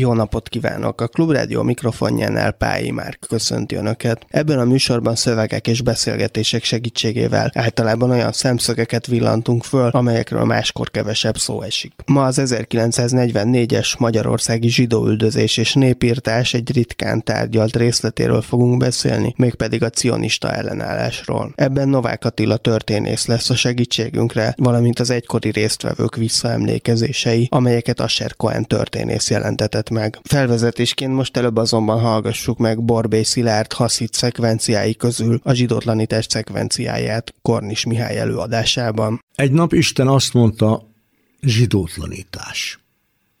jó napot kívánok! A Klubrádió mikrofonjánál Pályi már köszönti Önöket. Ebben a műsorban szövegek és beszélgetések segítségével általában olyan szemszögeket villantunk föl, amelyekről máskor kevesebb szó esik. Ma az 1944-es magyarországi zsidóüldözés és népírtás egy ritkán tárgyalt részletéről fogunk beszélni, mégpedig a cionista ellenállásról. Ebben Novák Attila történész lesz a segítségünkre, valamint az egykori résztvevők visszaemlékezései, amelyeket Asher Cohen történész jelentetett meg. Felvezetésként most előbb azonban hallgassuk meg Borbély Szilárd haszít szekvenciái közül a zsidótlanítás szekvenciáját Kornis Mihály előadásában. Egy nap Isten azt mondta, zsidótlanítás.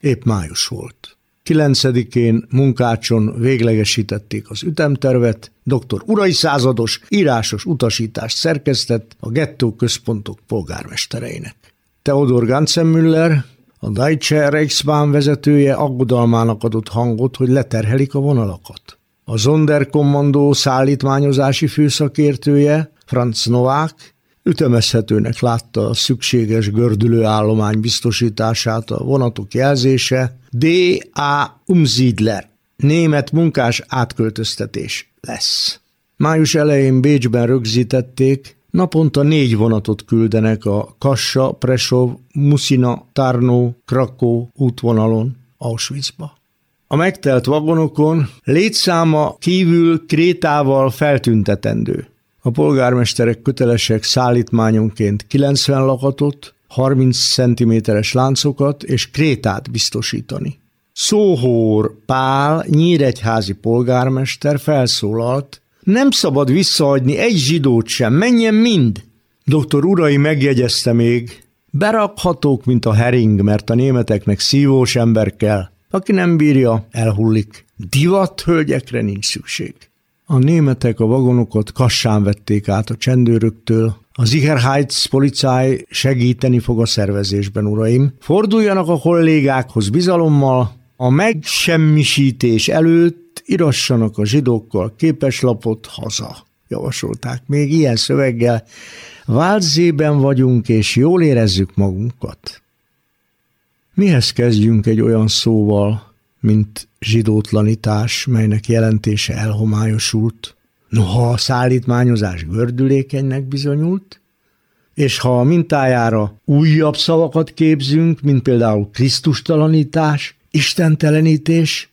Épp május volt. 9-én munkácson véglegesítették az ütemtervet, dr. Urai százados írásos utasítást szerkesztett a gettó központok polgármestereinek. Theodor Ganzenmüller, a Deutsche Reichsbahn vezetője aggodalmának adott hangot, hogy leterhelik a vonalakat. A Sonderkommandó szállítmányozási főszakértője, Franz Novák, ütemezhetőnek látta a szükséges gördülő állomány biztosítását a vonatok jelzése D.A. Umsiedler, német munkás átköltöztetés lesz. Május elején Bécsben rögzítették, Naponta négy vonatot küldenek a Kassa, Presov, Musina, Tarnó, Krakó útvonalon Auschwitzba. A megtelt vagonokon létszáma kívül krétával feltüntetendő. A polgármesterek kötelesek szállítmányonként 90 lakatot, 30 cm-es láncokat és krétát biztosítani. Szóhór Pál, nyíregyházi polgármester felszólalt, nem szabad visszaadni egy zsidót sem, menjen mind. Doktor Urai megjegyezte még, berakhatók, mint a hering, mert a németeknek szívós ember kell. Aki nem bírja, elhullik. Divat hölgyekre nincs szükség. A németek a vagonokat kassán vették át a csendőröktől, a Sicherheitspolizei segíteni fog a szervezésben, uraim. Forduljanak a kollégákhoz bizalommal, a megsemmisítés előtt irassanak a zsidókkal képeslapot haza, javasolták. Még ilyen szöveggel váltzében vagyunk, és jól érezzük magunkat. Mihez kezdjünk egy olyan szóval, mint zsidótlanítás, melynek jelentése elhomályosult, noha a szállítmányozás gördülékenynek bizonyult, és ha a mintájára újabb szavakat képzünk, mint például Krisztustalanítás, istentelenítés,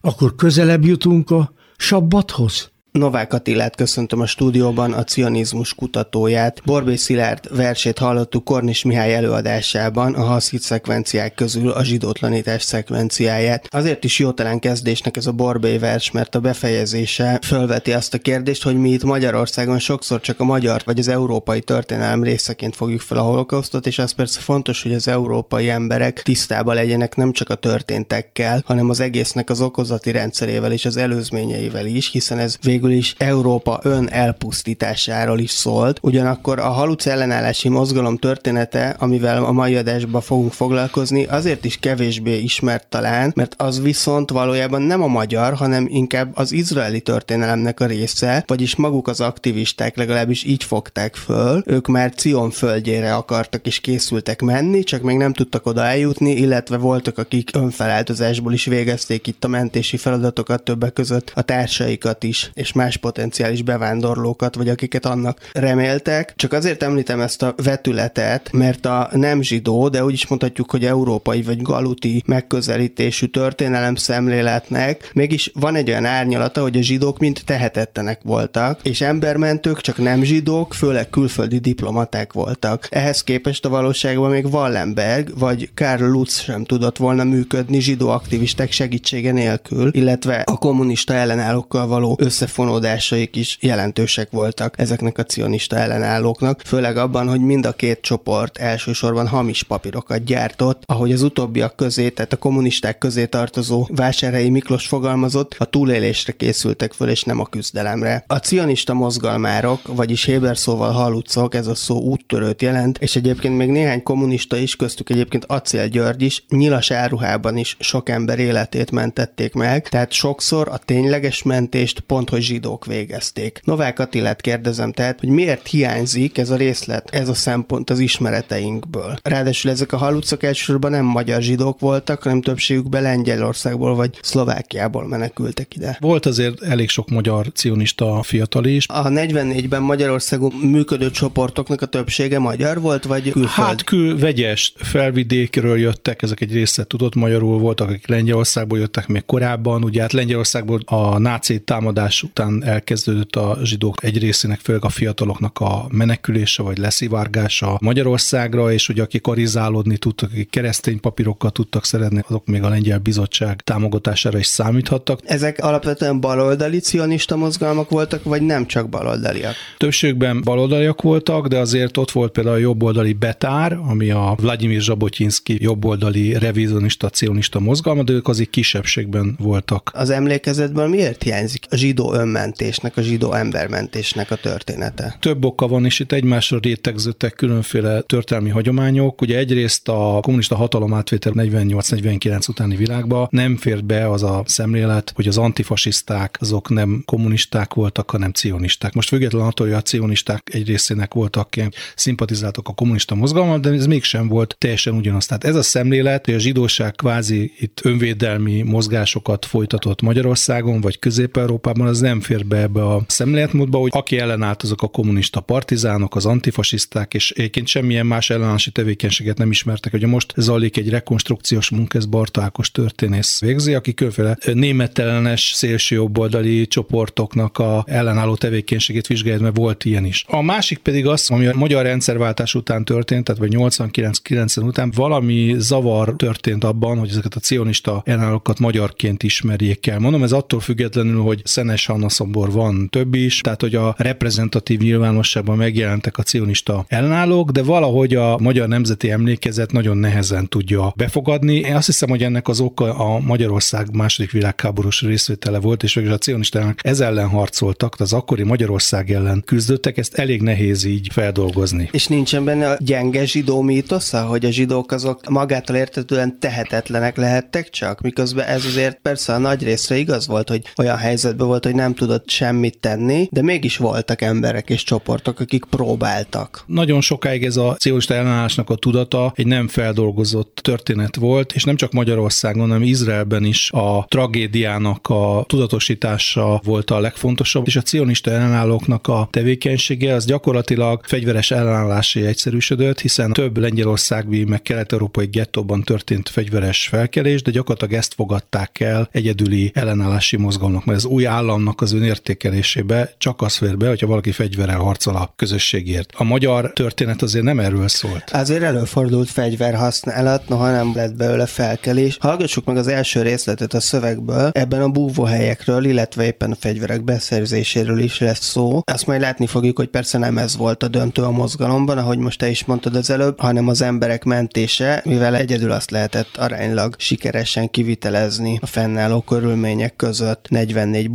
akkor közelebb jutunk a sabbathoz. Novák Attilát köszöntöm a stúdióban, a cionizmus kutatóját. Borbé Szilárd versét hallottuk Kornis Mihály előadásában, a haszít szekvenciák közül a zsidótlanítás szekvenciáját. Azért is jó talán kezdésnek ez a Borbé vers, mert a befejezése fölveti azt a kérdést, hogy mi itt Magyarországon sokszor csak a magyar vagy az európai történelem részeként fogjuk fel a holokausztot, és az persze fontos, hogy az európai emberek tisztában legyenek nem csak a történtekkel, hanem az egésznek az okozati rendszerével és az előzményeivel is, hiszen ez vég végül is Európa ön elpusztításáról is szólt. Ugyanakkor a haluc ellenállási mozgalom története, amivel a mai adásban fogunk foglalkozni, azért is kevésbé ismert talán, mert az viszont valójában nem a magyar, hanem inkább az izraeli történelemnek a része, vagyis maguk az aktivisták legalábbis így fogták föl. Ők már Cion földjére akartak és készültek menni, csak még nem tudtak oda eljutni, illetve voltak, akik önfeláltozásból is végezték itt a mentési feladatokat, többek között a társaikat is, és és más potenciális bevándorlókat, vagy akiket annak reméltek. Csak azért említem ezt a vetületet, mert a nem zsidó, de úgy is mondhatjuk, hogy európai vagy galuti megközelítésű történelem szemléletnek mégis van egy olyan árnyalata, hogy a zsidók mind tehetettenek voltak, és embermentők csak nem zsidók, főleg külföldi diplomaták voltak. Ehhez képest a valóságban még Wallenberg vagy Karl Lutz sem tudott volna működni zsidó aktivisták segítsége nélkül, illetve a kommunista ellenállókkal való összefoglalás fonódásaik is jelentősek voltak ezeknek a cionista ellenállóknak, főleg abban, hogy mind a két csoport elsősorban hamis papírokat gyártott, ahogy az utóbbiak közé, tehát a kommunisták közé tartozó Vásárhelyi Miklós fogalmazott, a túlélésre készültek föl, és nem a küzdelemre. A cionista mozgalmárok, vagyis Héber szóval halucok, ez a szó úttörőt jelent, és egyébként még néhány kommunista is, köztük egyébként Acél György is, nyilas áruhában is sok ember életét mentették meg, tehát sokszor a tényleges mentést pont, hogy zsidók végezték. Novák Attilát kérdezem tehát, hogy miért hiányzik ez a részlet, ez a szempont az ismereteinkből. Ráadásul ezek a halucok elsősorban nem magyar zsidók voltak, hanem többségükben Lengyelországból vagy Szlovákiából menekültek ide. Volt azért elég sok magyar cionista fiatal is. A 44-ben Magyarországon működő csoportoknak a többsége magyar volt, vagy külföld? Hát kül vegyes felvidékről jöttek, ezek egy része tudott magyarul voltak, akik Lengyelországból jöttek még korábban. Ugye hát Lengyelországból a náci támadás után elkezdődött a zsidók egy részének, főleg a fiataloknak a menekülése vagy leszivárgása Magyarországra, és ugye akik arizálódni tudtak, akik keresztény papírokkal tudtak szeretni, azok még a lengyel bizottság támogatására is számíthattak. Ezek alapvetően baloldali cionista mozgalmak voltak, vagy nem csak baloldaliak? Többségben baloldaliak voltak, de azért ott volt például a jobboldali Betár, ami a Vladimir Zsabotyinszki jobboldali revizionista, cionista mozgalma, de ők azért kisebbségben voltak. Az emlékezetből miért hiányzik a zsidó önmentésnek, a zsidó embermentésnek a története? Több oka van, és itt egymásra rétegződtek különféle történelmi hagyományok. Ugye egyrészt a kommunista hatalom átvétel 48-49 utáni világba nem fért be az a szemlélet, hogy az antifasiszták azok nem kommunisták voltak, hanem cionisták. Most függetlenül attól, hogy a cionisták egy részének voltak ilyen szimpatizáltak a kommunista mozgalommal, de ez mégsem volt teljesen ugyanaz. Tehát ez a szemlélet, hogy a zsidóság kvázi itt önvédelmi mozgásokat folytatott Magyarországon vagy Közép-Európában, az nem fér be ebbe a szemléletmódba, hogy aki ellenállt, azok a kommunista partizánok, az antifasiszták, és egyébként semmilyen más ellenállási tevékenységet nem ismertek. Ugye most zajlik egy rekonstrukciós munka, ez Barta Ákos történész végzi, aki különféle németellenes szélsőjobboldali csoportoknak a ellenálló tevékenységét vizsgálja, mert volt ilyen is. A másik pedig az, ami a magyar rendszerváltás után történt, tehát vagy 89-90 után valami zavar történt abban, hogy ezeket a cionista ellenállókat magyarként ismerjék el. Mondom, ez attól függetlenül, hogy Szenes Hanna Szobor van több is, tehát hogy a reprezentatív nyilvánosságban megjelentek a cionista ellenállók, de valahogy a magyar nemzeti emlékezet nagyon nehezen tudja befogadni. Én azt hiszem, hogy ennek az oka a Magyarország második világháborús részvétele volt, és végül a cionistának ez ellen harcoltak, az akkori Magyarország ellen küzdöttek, ezt elég nehéz így feldolgozni. És nincsen benne a gyenge zsidó mítosza, hogy a zsidók azok magától értetően tehetetlenek lehettek csak, miközben ez azért persze a nagy részre igaz volt, hogy olyan helyzetben volt, hogy nem tudott semmit tenni, de mégis voltak emberek és csoportok, akik próbáltak. Nagyon sokáig ez a cionista ellenállásnak a tudata egy nem feldolgozott történet volt, és nem csak Magyarországon, hanem Izraelben is a tragédiának a tudatosítása volt a legfontosabb, és a cionista ellenállóknak a tevékenysége az gyakorlatilag fegyveres ellenállási egyszerűsödött, hiszen több lengyelországi, meg kelet-európai gettóban történt fegyveres felkelés, de gyakorlatilag ezt fogadták el egyedüli ellenállási mozgalomnak, mert az új államnak az önértékelésébe csak az fér be, hogyha valaki fegyverrel harcol a közösségért. A magyar történet azért nem erről szólt. Azért előfordult fegyverhasználat, noha nem lett belőle felkelés. Hallgassuk meg az első részletet a szövegből. Ebben a búvóhelyekről, illetve éppen a fegyverek beszerzéséről is lesz szó. Azt majd látni fogjuk, hogy persze nem ez volt a döntő a mozgalomban, ahogy most te is mondtad az előbb, hanem az emberek mentése, mivel egyedül azt lehetett aránylag sikeresen kivitelezni a fennálló körülmények között 44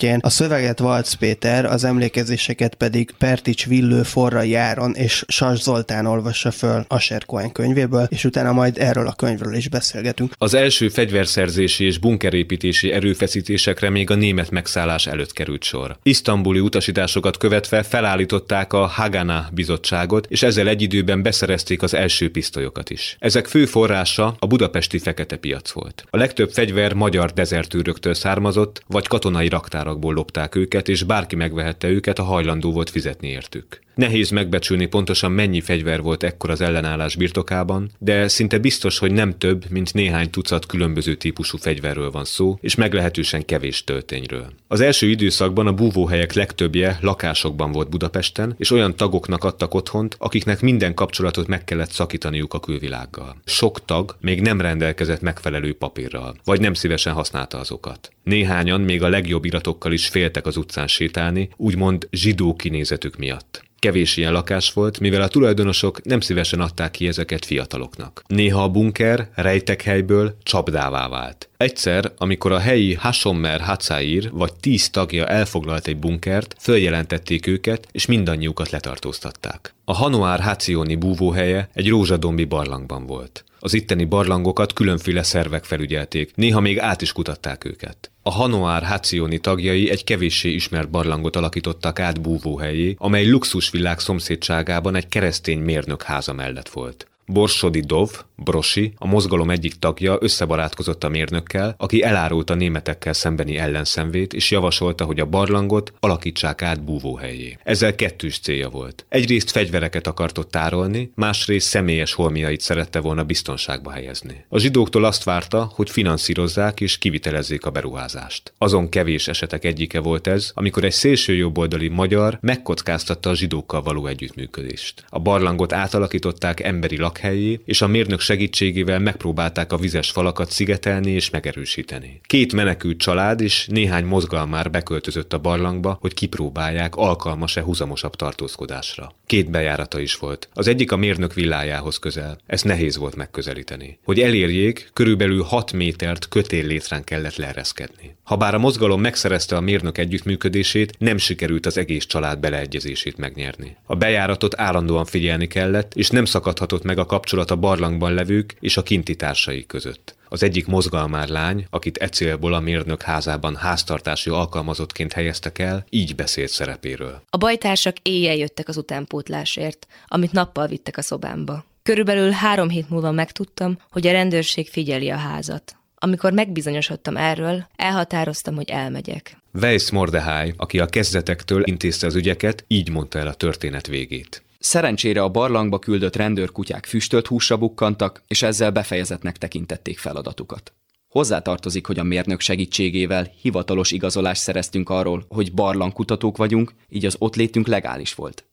Budapestjén. A szöveget Valc Péter, az emlékezéseket pedig Pertics Villő Forra Járon és Sas Zoltán olvassa föl a Serkoány könyvéből, és utána majd erről a könyvről is beszélgetünk. Az első fegyverszerzési és bunkerépítési erőfeszítésekre még a német megszállás előtt került sor. Isztambuli utasításokat követve felállították a Hagana bizottságot, és ezzel egy időben beszerezték az első pisztolyokat is. Ezek fő forrása a budapesti fekete piac volt. A legtöbb fegyver magyar dezertőröktől származott, vagy katonai raktárakból lopták őket, és bárki megvehette őket, a hajlandó volt fizetni értük. Nehéz megbecsülni pontosan mennyi fegyver volt ekkor az ellenállás birtokában, de szinte biztos, hogy nem több, mint néhány tucat különböző típusú fegyverről van szó, és meglehetősen kevés töltényről. Az első időszakban a búvóhelyek legtöbbje lakásokban volt Budapesten, és olyan tagoknak adtak otthont, akiknek minden kapcsolatot meg kellett szakítaniuk a külvilággal. Sok tag még nem rendelkezett megfelelő papírral, vagy nem szívesen használta azokat. Néhányan még a legjobb iratokkal is féltek az utcán sétálni, úgymond zsidó kinézetük miatt. Kevés ilyen lakás volt, mivel a tulajdonosok nem szívesen adták ki ezeket fiataloknak. Néha a bunker rejtekhelyből csapdává vált. Egyszer, amikor a helyi Hasommer Hatzair vagy tíz tagja elfoglalt egy bunkert, följelentették őket, és mindannyiukat letartóztatták. A Hanoár Hacioni búvóhelye egy rózsadombi barlangban volt. Az itteni barlangokat különféle szervek felügyelték, néha még át is kutatták őket. A Hanoár Hacioni tagjai egy kevéssé ismert barlangot alakítottak át búvóhelyé, amely luxusvillák szomszédságában egy keresztény mérnök háza mellett volt. Borsodi Dov, Brosi, a mozgalom egyik tagja összebarátkozott a mérnökkel, aki elárulta németekkel szembeni ellenszenvét, és javasolta, hogy a barlangot alakítsák át búvóhelyé. Ezzel kettős célja volt. Egyrészt fegyvereket akartott tárolni, másrészt személyes holmiait szerette volna biztonságba helyezni. A zsidóktól azt várta, hogy finanszírozzák és kivitelezzék a beruházást. Azon kevés esetek egyike volt ez, amikor egy szélső jobboldali magyar megkockáztatta a zsidókkal való együttműködést. A barlangot átalakították emberi lakhelyé, és a mérnök segítségével megpróbálták a vizes falakat szigetelni és megerősíteni. Két menekült család és néhány mozgalmár beköltözött a barlangba, hogy kipróbálják, alkalmas-e huzamosabb tartózkodásra. Két bejárata is volt. Az egyik a mérnök villájához közel. Ezt nehéz volt megközelíteni. Hogy elérjék, körülbelül 6 métert kötél létrán kellett leereszkedni. Habár a mozgalom megszerezte a mérnök együttműködését, nem sikerült az egész család beleegyezését megnyerni. A bejáratot állandóan figyelni kellett, és nem szakadhatott meg a kapcsolat a barlangban levők és a kinti társai között. Az egyik mozgalmár lány, akit e célból a mérnök házában háztartási alkalmazottként helyeztek el, így beszélt szerepéről. A bajtársak éjjel jöttek az utánpótlásért, amit nappal vittek a szobámba. Körülbelül három hét múlva megtudtam, hogy a rendőrség figyeli a házat. Amikor megbizonyosodtam erről, elhatároztam, hogy elmegyek. Weiss Mordehai, aki a kezdetektől intézte az ügyeket, így mondta el a történet végét. Szerencsére a barlangba küldött rendőrkutyák füstölt húsra bukkantak, és ezzel befejezetnek tekintették feladatukat. Hozzátartozik, hogy a mérnök segítségével hivatalos igazolást szereztünk arról, hogy barlangkutatók vagyunk, így az ott létünk legális volt.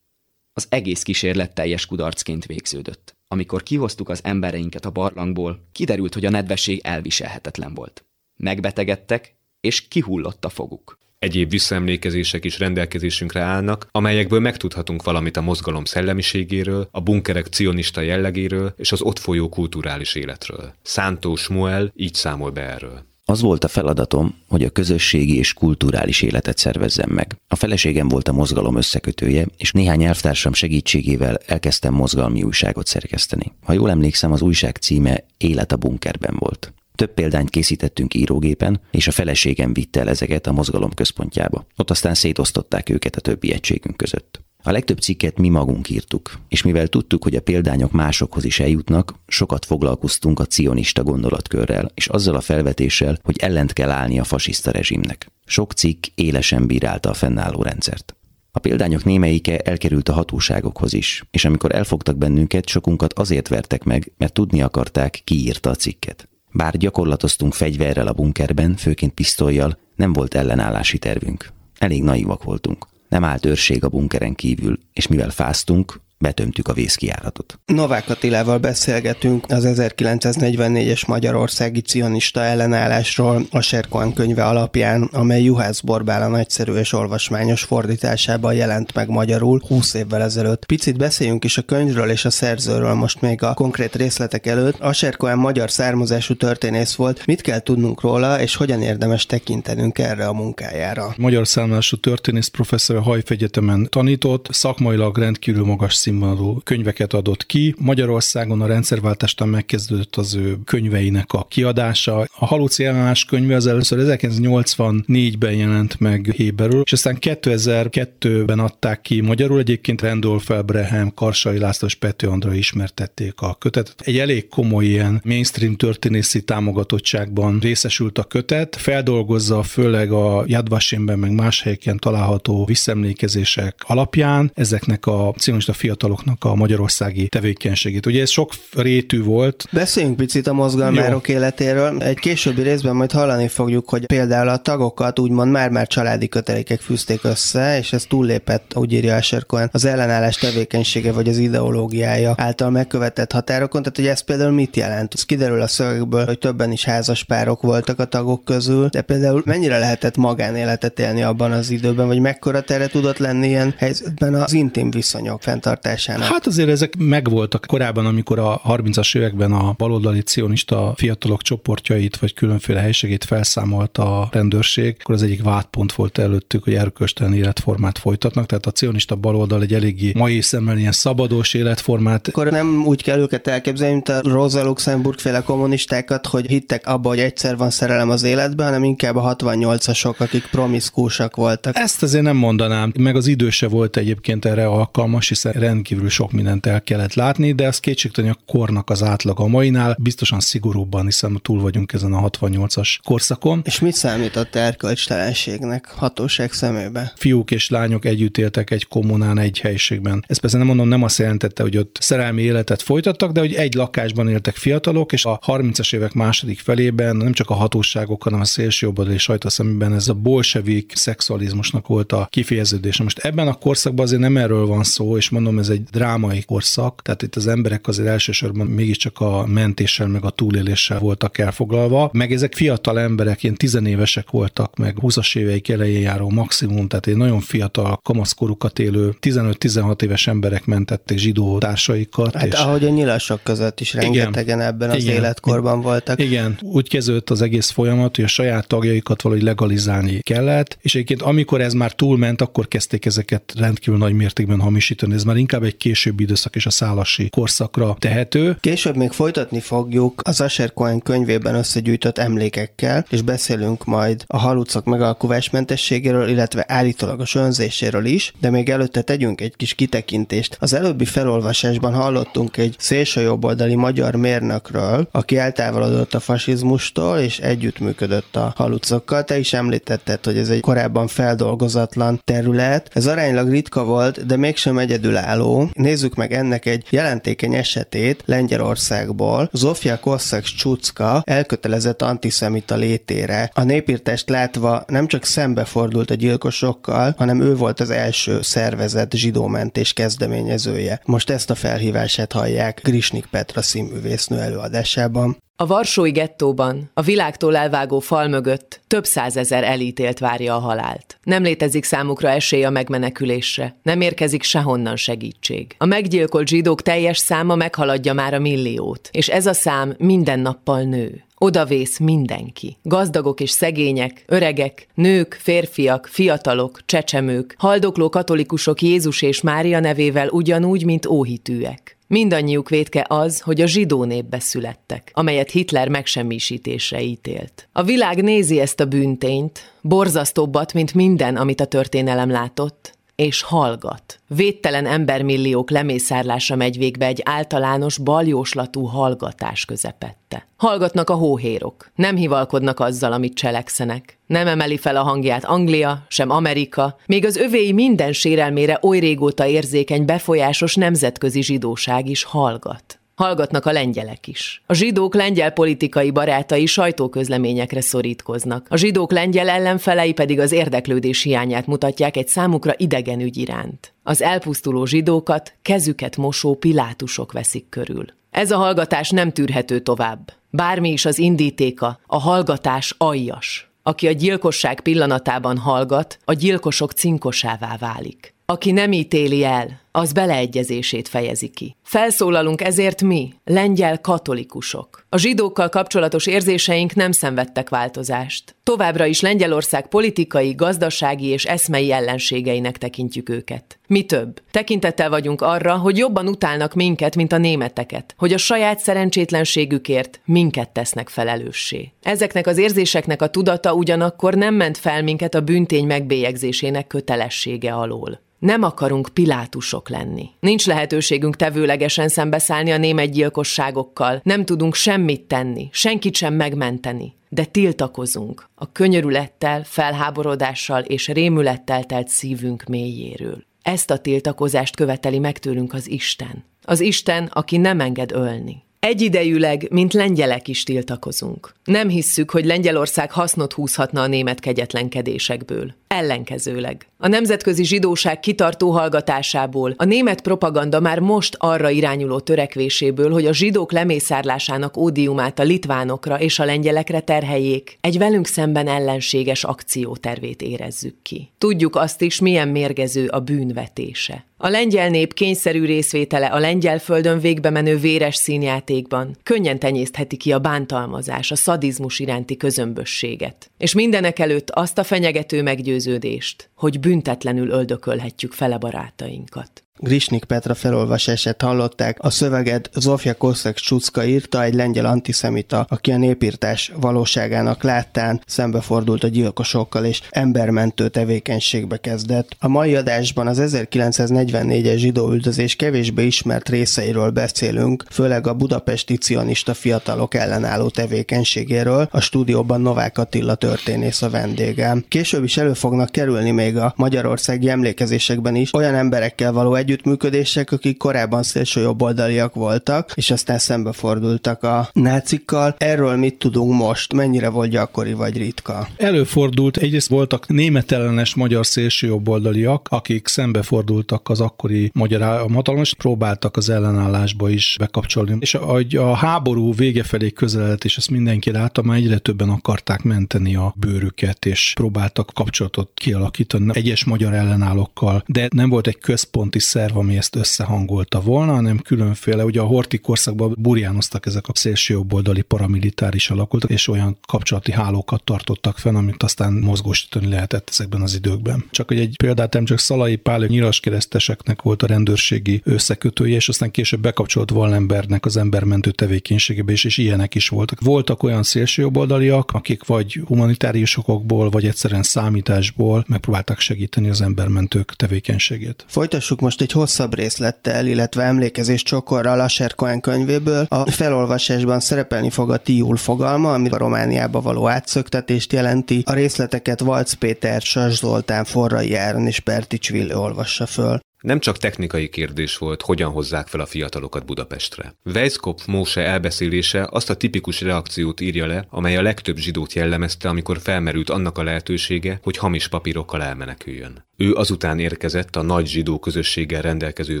Az egész kísérlet teljes kudarcként végződött. Amikor kihoztuk az embereinket a barlangból, kiderült, hogy a nedvesség elviselhetetlen volt. Megbetegedtek, és kihullott a foguk. Egyéb visszaemlékezések is rendelkezésünkre állnak, amelyekből megtudhatunk valamit a mozgalom szellemiségéről, a bunkerek cionista jellegéről és az ott folyó kulturális életről. Szántó Smuel így számol be erről. Az volt a feladatom, hogy a közösségi és kulturális életet szervezzem meg. A feleségem volt a mozgalom összekötője, és néhány elvtársam segítségével elkezdtem mozgalmi újságot szerkeszteni. Ha jól emlékszem, az újság címe Élet a bunkerben volt. Több példányt készítettünk írógépen, és a feleségem vitte el ezeket a mozgalom központjába. Ott aztán szétosztották őket a többi egységünk között. A legtöbb cikket mi magunk írtuk, és mivel tudtuk, hogy a példányok másokhoz is eljutnak, sokat foglalkoztunk a cionista gondolatkörrel, és azzal a felvetéssel, hogy ellent kell állni a fasiszta rezsimnek. Sok cikk élesen bírálta a fennálló rendszert. A példányok némelyike elkerült a hatóságokhoz is, és amikor elfogtak bennünket, sokunkat azért vertek meg, mert tudni akarták, ki írta a cikket. Bár gyakorlatoztunk fegyverrel a bunkerben, főként pisztolyjal, nem volt ellenállási tervünk. Elég naivak voltunk. Nem állt őrség a bunkeren kívül, és mivel fáztunk, betömtük a vészkiáratot. Novák Attilával beszélgetünk az 1944-es magyarországi cionista ellenállásról a Serkoan könyve alapján, amely Juhász Borbála nagyszerű és olvasmányos fordításában jelent meg magyarul 20 évvel ezelőtt. Picit beszéljünk is a könyvről és a szerzőről most még a konkrét részletek előtt. A Serkoan magyar származású történész volt. Mit kell tudnunk róla, és hogyan érdemes tekintenünk erre a munkájára? Magyar származású történész professzor a Hajf Egyetemen tanított, szakmailag rendkívül magas színvonalú könyveket adott ki. Magyarországon a rendszerváltástán megkezdődött az ő könyveinek a kiadása. A Halóci ellenállás könyve az először 1984-ben jelent meg Héberül, és aztán 2002-ben adták ki magyarul. Egyébként Randolph Elbrehem, Karsai László és Pető Andra ismertették a kötetet. Egy elég komoly ilyen mainstream történészi támogatottságban részesült a kötet, feldolgozza főleg a Jadvasimben meg más helyeken található visszemlékezések alapján ezeknek a cionista fiatal fiataloknak a magyarországi tevékenységét. Ugye ez sok rétű volt. Beszéljünk picit a mozgalmárok Jó. életéről. Egy későbbi részben majd hallani fogjuk, hogy például a tagokat úgymond már-már családi kötelékek fűzték össze, és ez túllépett, úgy írja Asher Cohen, az ellenállás tevékenysége vagy az ideológiája által megkövetett határokon. Tehát, hogy ez például mit jelent? Ez kiderül a szövegből, hogy többen is házas párok voltak a tagok közül, de például mennyire lehetett magánéletet élni abban az időben, vagy mekkora tere tudott lenni ilyen helyzetben az intim viszonyok fenntartása fenntartásának? Hát azért ezek megvoltak korábban, amikor a 30-as években a baloldali cionista fiatalok csoportjait, vagy különféle helységét felszámolta a rendőrség, akkor az egyik vádpont volt előttük, hogy erkölcstelen életformát folytatnak, tehát a cionista baloldal egy eléggé mai szemmel ilyen szabados életformát. Akkor nem úgy kell őket elképzelni, mint a Rosa Luxemburg féle kommunistákat, hogy hittek abba, hogy egyszer van szerelem az életben, hanem inkább a 68-asok, akik promiszkúsak voltak. Ezt azért nem mondanám, meg az időse volt egyébként erre alkalmas, hiszen rendkívül sok mindent el kellett látni, de az kétségtelen a kornak az átlaga a mainál biztosan szigorúbban, hiszen túl vagyunk ezen a 68-as korszakon. És mit számított erkölcstelenségnek hatóság szemébe? Fiúk és lányok együtt éltek egy kommunán, egy helyiségben. Ez persze nem mondom, nem azt jelentette, hogy ott szerelmi életet folytattak, de hogy egy lakásban éltek fiatalok, és a 30-as évek második felében nem csak a hatóságok, hanem a szélsőjobbodali sajtó szemében ez a bolsevik szexualizmusnak volt a kifejeződése. Most ebben a korszakban azért nem erről van szó, és mondom, ez egy drámai korszak, tehát itt az emberek azért elsősorban mégiscsak a mentéssel, meg a túléléssel voltak elfoglalva, meg ezek fiatal emberek, ilyen tizenévesek voltak, meg 20-as éveik elején járó maximum, tehát egy nagyon fiatal kamaszkorukat élő 15-16 éves emberek mentették zsidó társaikat. Hát és... ahogy a nyilasok között is rengetegen igen, ebben az igen, életkorban voltak. Igen, úgy kezdődött az egész folyamat, hogy a saját tagjaikat valahogy legalizálni kellett, és egyébként amikor ez már túlment, akkor kezdték ezeket rendkívül nagy mértékben hamisítani. Ez már inkább egy későbbi időszak és a szálasi korszakra tehető. Később még folytatni fogjuk az Asher Cohen könyvében összegyűjtött emlékekkel, és beszélünk majd a halucok megalkuvásmentességéről, illetve állítólagos önzéséről is, de még előtte tegyünk egy kis kitekintést. Az előbbi felolvasásban hallottunk egy szélsőjobboldali magyar mérnökről, aki eltávolodott a fasizmustól, és együttműködött a halucokkal. Te is említetted, hogy ez egy korábban feldolgozatlan terület. Ez aránylag ritka volt, de mégsem egyedülálló. Nézzük meg ennek egy jelentékeny esetét Lengyelországból. Zofia Kosszak Csucka elkötelezett antiszemita létére. A népírtást látva nem csak szembefordult a gyilkosokkal, hanem ő volt az első szervezett zsidómentés kezdeményezője. Most ezt a felhívását hallják Grisnik Petra színművésznő előadásában. A Varsói gettóban, a világtól elvágó fal mögött több százezer elítélt várja a halált. Nem létezik számukra esély a megmenekülésre, nem érkezik sehonnan segítség. A meggyilkolt zsidók teljes száma meghaladja már a milliót, és ez a szám minden nappal nő. Odavész mindenki. Gazdagok és szegények, öregek, nők, férfiak, fiatalok, csecsemők, haldokló katolikusok Jézus és Mária nevével ugyanúgy, mint óhitűek. Mindannyiuk vétke az, hogy a zsidó népbe születtek, amelyet Hitler megsemmisítésre ítélt. A világ nézi ezt a bűntényt, borzasztóbbat, mint minden, amit a történelem látott, és hallgat. Védtelen embermilliók lemészárlása megy végbe egy általános baljóslatú hallgatás közepette. Hallgatnak a hóhérok, nem hivalkodnak azzal, amit cselekszenek. Nem emeli fel a hangját Anglia, sem Amerika, még az övéi minden sérelmére oly régóta érzékeny befolyásos nemzetközi zsidóság is hallgat. Hallgatnak a lengyelek is. A zsidók lengyel politikai barátai sajtóközleményekre szorítkoznak. A zsidók lengyel ellenfelei pedig az érdeklődés hiányát mutatják egy számukra idegen ügy iránt. Az elpusztuló zsidókat kezüket mosó pilátusok veszik körül. Ez a hallgatás nem tűrhető tovább. Bármi is az indítéka, a hallgatás aljas. Aki a gyilkosság pillanatában hallgat, a gyilkosok cinkosává válik. Aki nem ítéli el, az beleegyezését fejezi ki. Felszólalunk ezért mi, lengyel katolikusok. A zsidókkal kapcsolatos érzéseink nem szenvedtek változást. Továbbra is Lengyelország politikai, gazdasági és eszmei ellenségeinek tekintjük őket. Mi több, tekintettel vagyunk arra, hogy jobban utálnak minket, mint a németeket, hogy a saját szerencsétlenségükért minket tesznek felelőssé. Ezeknek az érzéseknek a tudata ugyanakkor nem ment fel minket a büntény megbélyegzésének kötelessége alól. Nem akarunk pilátusok lenni. Nincs lehetőségünk tevőlegesen szembeszállni a német gyilkosságokkal. Nem tudunk semmit tenni, senkit sem megmenteni. De tiltakozunk a könyörülettel, felháborodással és rémülettel telt szívünk mélyéről. Ezt a tiltakozást követeli meg tőlünk az Isten. Az Isten, aki nem enged ölni. Egyidejűleg, mint lengyelek is tiltakozunk. Nem hisszük, hogy Lengyelország hasznot húzhatna a német kegyetlenkedésekből. Ellenkezőleg. A nemzetközi zsidóság kitartó hallgatásából, a német propaganda már most arra irányuló törekvéséből, hogy a zsidók lemészárlásának ódiumát a litvánokra és a lengyelekre terheljék, egy velünk szemben ellenséges akciótervét érezzük ki. Tudjuk azt is, milyen mérgező a bűnvetése. A lengyel nép kényszerű részvétele a lengyel földön végbe menő véres színjátékban könnyen tenyésztheti ki a bántalmazás, a szadizmus iránti közömbösséget. És mindenek előtt azt a fenyegető meggyőződést, hogy büntetlenül öldökölhetjük fele barátainkat. Grisnik Petra felolvasását hallották, a szöveget Zofia Kosszek Csucka írta, egy lengyel antiszemita, aki a népírtás valóságának láttán szembefordult a gyilkosokkal és embermentő tevékenységbe kezdett. A mai adásban az 1944-es zsidóüldözés kevésbé ismert részeiről beszélünk, főleg a budapesti cionista fiatalok ellenálló tevékenységéről, a stúdióban Novák Attila történész a vendégem. Később is elő fognak kerülni még a magyarországi emlékezésekben is olyan emberekkel való együttműködések, akik korábban jobboldaliak voltak, és aztán szembefordultak a nácikkal. Erről mit tudunk most? Mennyire volt gyakori vagy ritka? Előfordult, egyrészt voltak németellenes magyar jobboldaliak, akik szembefordultak az akkori magyar hatalom, és próbáltak az ellenállásba is bekapcsolni. És ahogy a háború vége felé közeledett, és ezt mindenki látta, már egyre többen akarták menteni a bőrüket, és próbáltak kapcsolatot kialakítani egyes magyar ellenállókkal, de nem volt egy központi szerv, ami ezt összehangolta volna, hanem különféle, ugye a horti korszakban burjánoztak ezek a szélsőjobboldali paramilitáris alakultak, és olyan kapcsolati hálókat tartottak fenn, amit aztán mozgósítani lehetett ezekben az időkben. Csak hogy egy példát nem csak Szalai Pál nyiraskereszteseknek volt a rendőrségi összekötője, és aztán később bekapcsolt Wallenbergnek az embermentő tevékenységébe is, és ilyenek is voltak. Voltak olyan szélsőjobboldaliak, akik vagy humanitárius okokból, vagy egyszerűen számításból megpróbáltak segíteni az embermentők tevékenységét. Folytassuk most egy hosszabb részlettel, illetve emlékezés csokorral a Serkoen könyvéből. A felolvasásban szerepelni fog a tiul fogalma, ami a Romániába való átszöktetést jelenti. A részleteket Valc Péter, Sas Zoltán, Forrai Áron és Pertics Ville olvassa föl. Nem csak technikai kérdés volt, hogyan hozzák fel a fiatalokat Budapestre. Weisskopf Móse elbeszélése azt a tipikus reakciót írja le, amely a legtöbb zsidót jellemezte, amikor felmerült annak a lehetősége, hogy hamis papírokkal elmeneküljön. Ő azután érkezett a nagy zsidó közösséggel rendelkező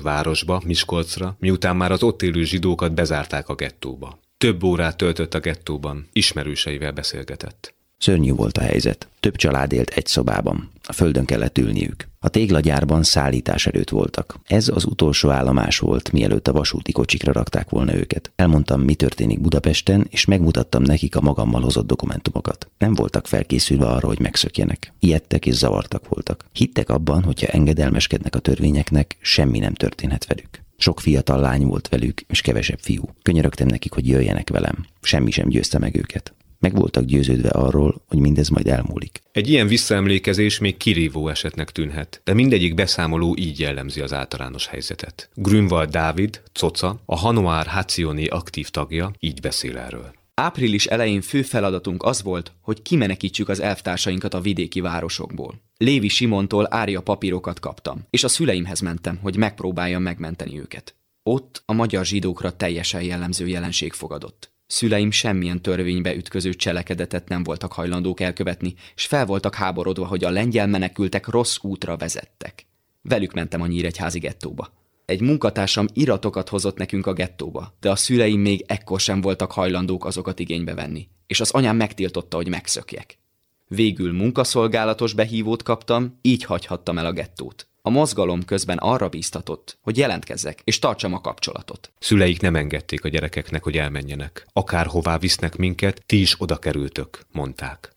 városba, Miskolcra, miután már az ott élő zsidókat bezárták a gettóba. Több órát töltött a gettóban, ismerőseivel beszélgetett. Szörnyű volt a helyzet. Több család élt egy szobában. A földön kellett ülniük. A téglagyárban szállítás előtt voltak. Ez az utolsó állomás volt, mielőtt a vasúti kocsikra rakták volna őket. Elmondtam, mi történik Budapesten, és megmutattam nekik a magammal hozott dokumentumokat. Nem voltak felkészülve arra, hogy megszökjenek. Ijedtek és zavartak voltak. Hittek abban, hogyha engedelmeskednek a törvényeknek, semmi nem történhet velük. Sok fiatal lány volt velük, és kevesebb fiú. Könyörögtem nekik, hogy jöjjenek velem. Semmi sem győzte meg őket meg voltak győződve arról, hogy mindez majd elmúlik. Egy ilyen visszaemlékezés még kirívó esetnek tűnhet, de mindegyik beszámoló így jellemzi az általános helyzetet. Grünwald Dávid, Coca, a Hanoár Hacioni aktív tagja így beszél erről. Április elején fő feladatunk az volt, hogy kimenekítsük az elvtársainkat a vidéki városokból. Lévi Simontól árja papírokat kaptam, és a szüleimhez mentem, hogy megpróbáljam megmenteni őket. Ott a magyar zsidókra teljesen jellemző jelenség fogadott. Szüleim semmilyen törvénybe ütköző cselekedetet nem voltak hajlandók elkövetni, és fel voltak háborodva, hogy a lengyel menekültek rossz útra vezettek. Velük mentem a nyíregyházi gettóba. Egy munkatársam iratokat hozott nekünk a gettóba, de a szüleim még ekkor sem voltak hajlandók azokat igénybe venni, és az anyám megtiltotta, hogy megszökjek. Végül munkaszolgálatos behívót kaptam, így hagyhattam el a gettót. A mozgalom közben arra bíztatott, hogy jelentkezzek és tartsam a kapcsolatot. Szüleik nem engedték a gyerekeknek, hogy elmenjenek. Akárhová visznek minket, ti is oda kerültök, mondták.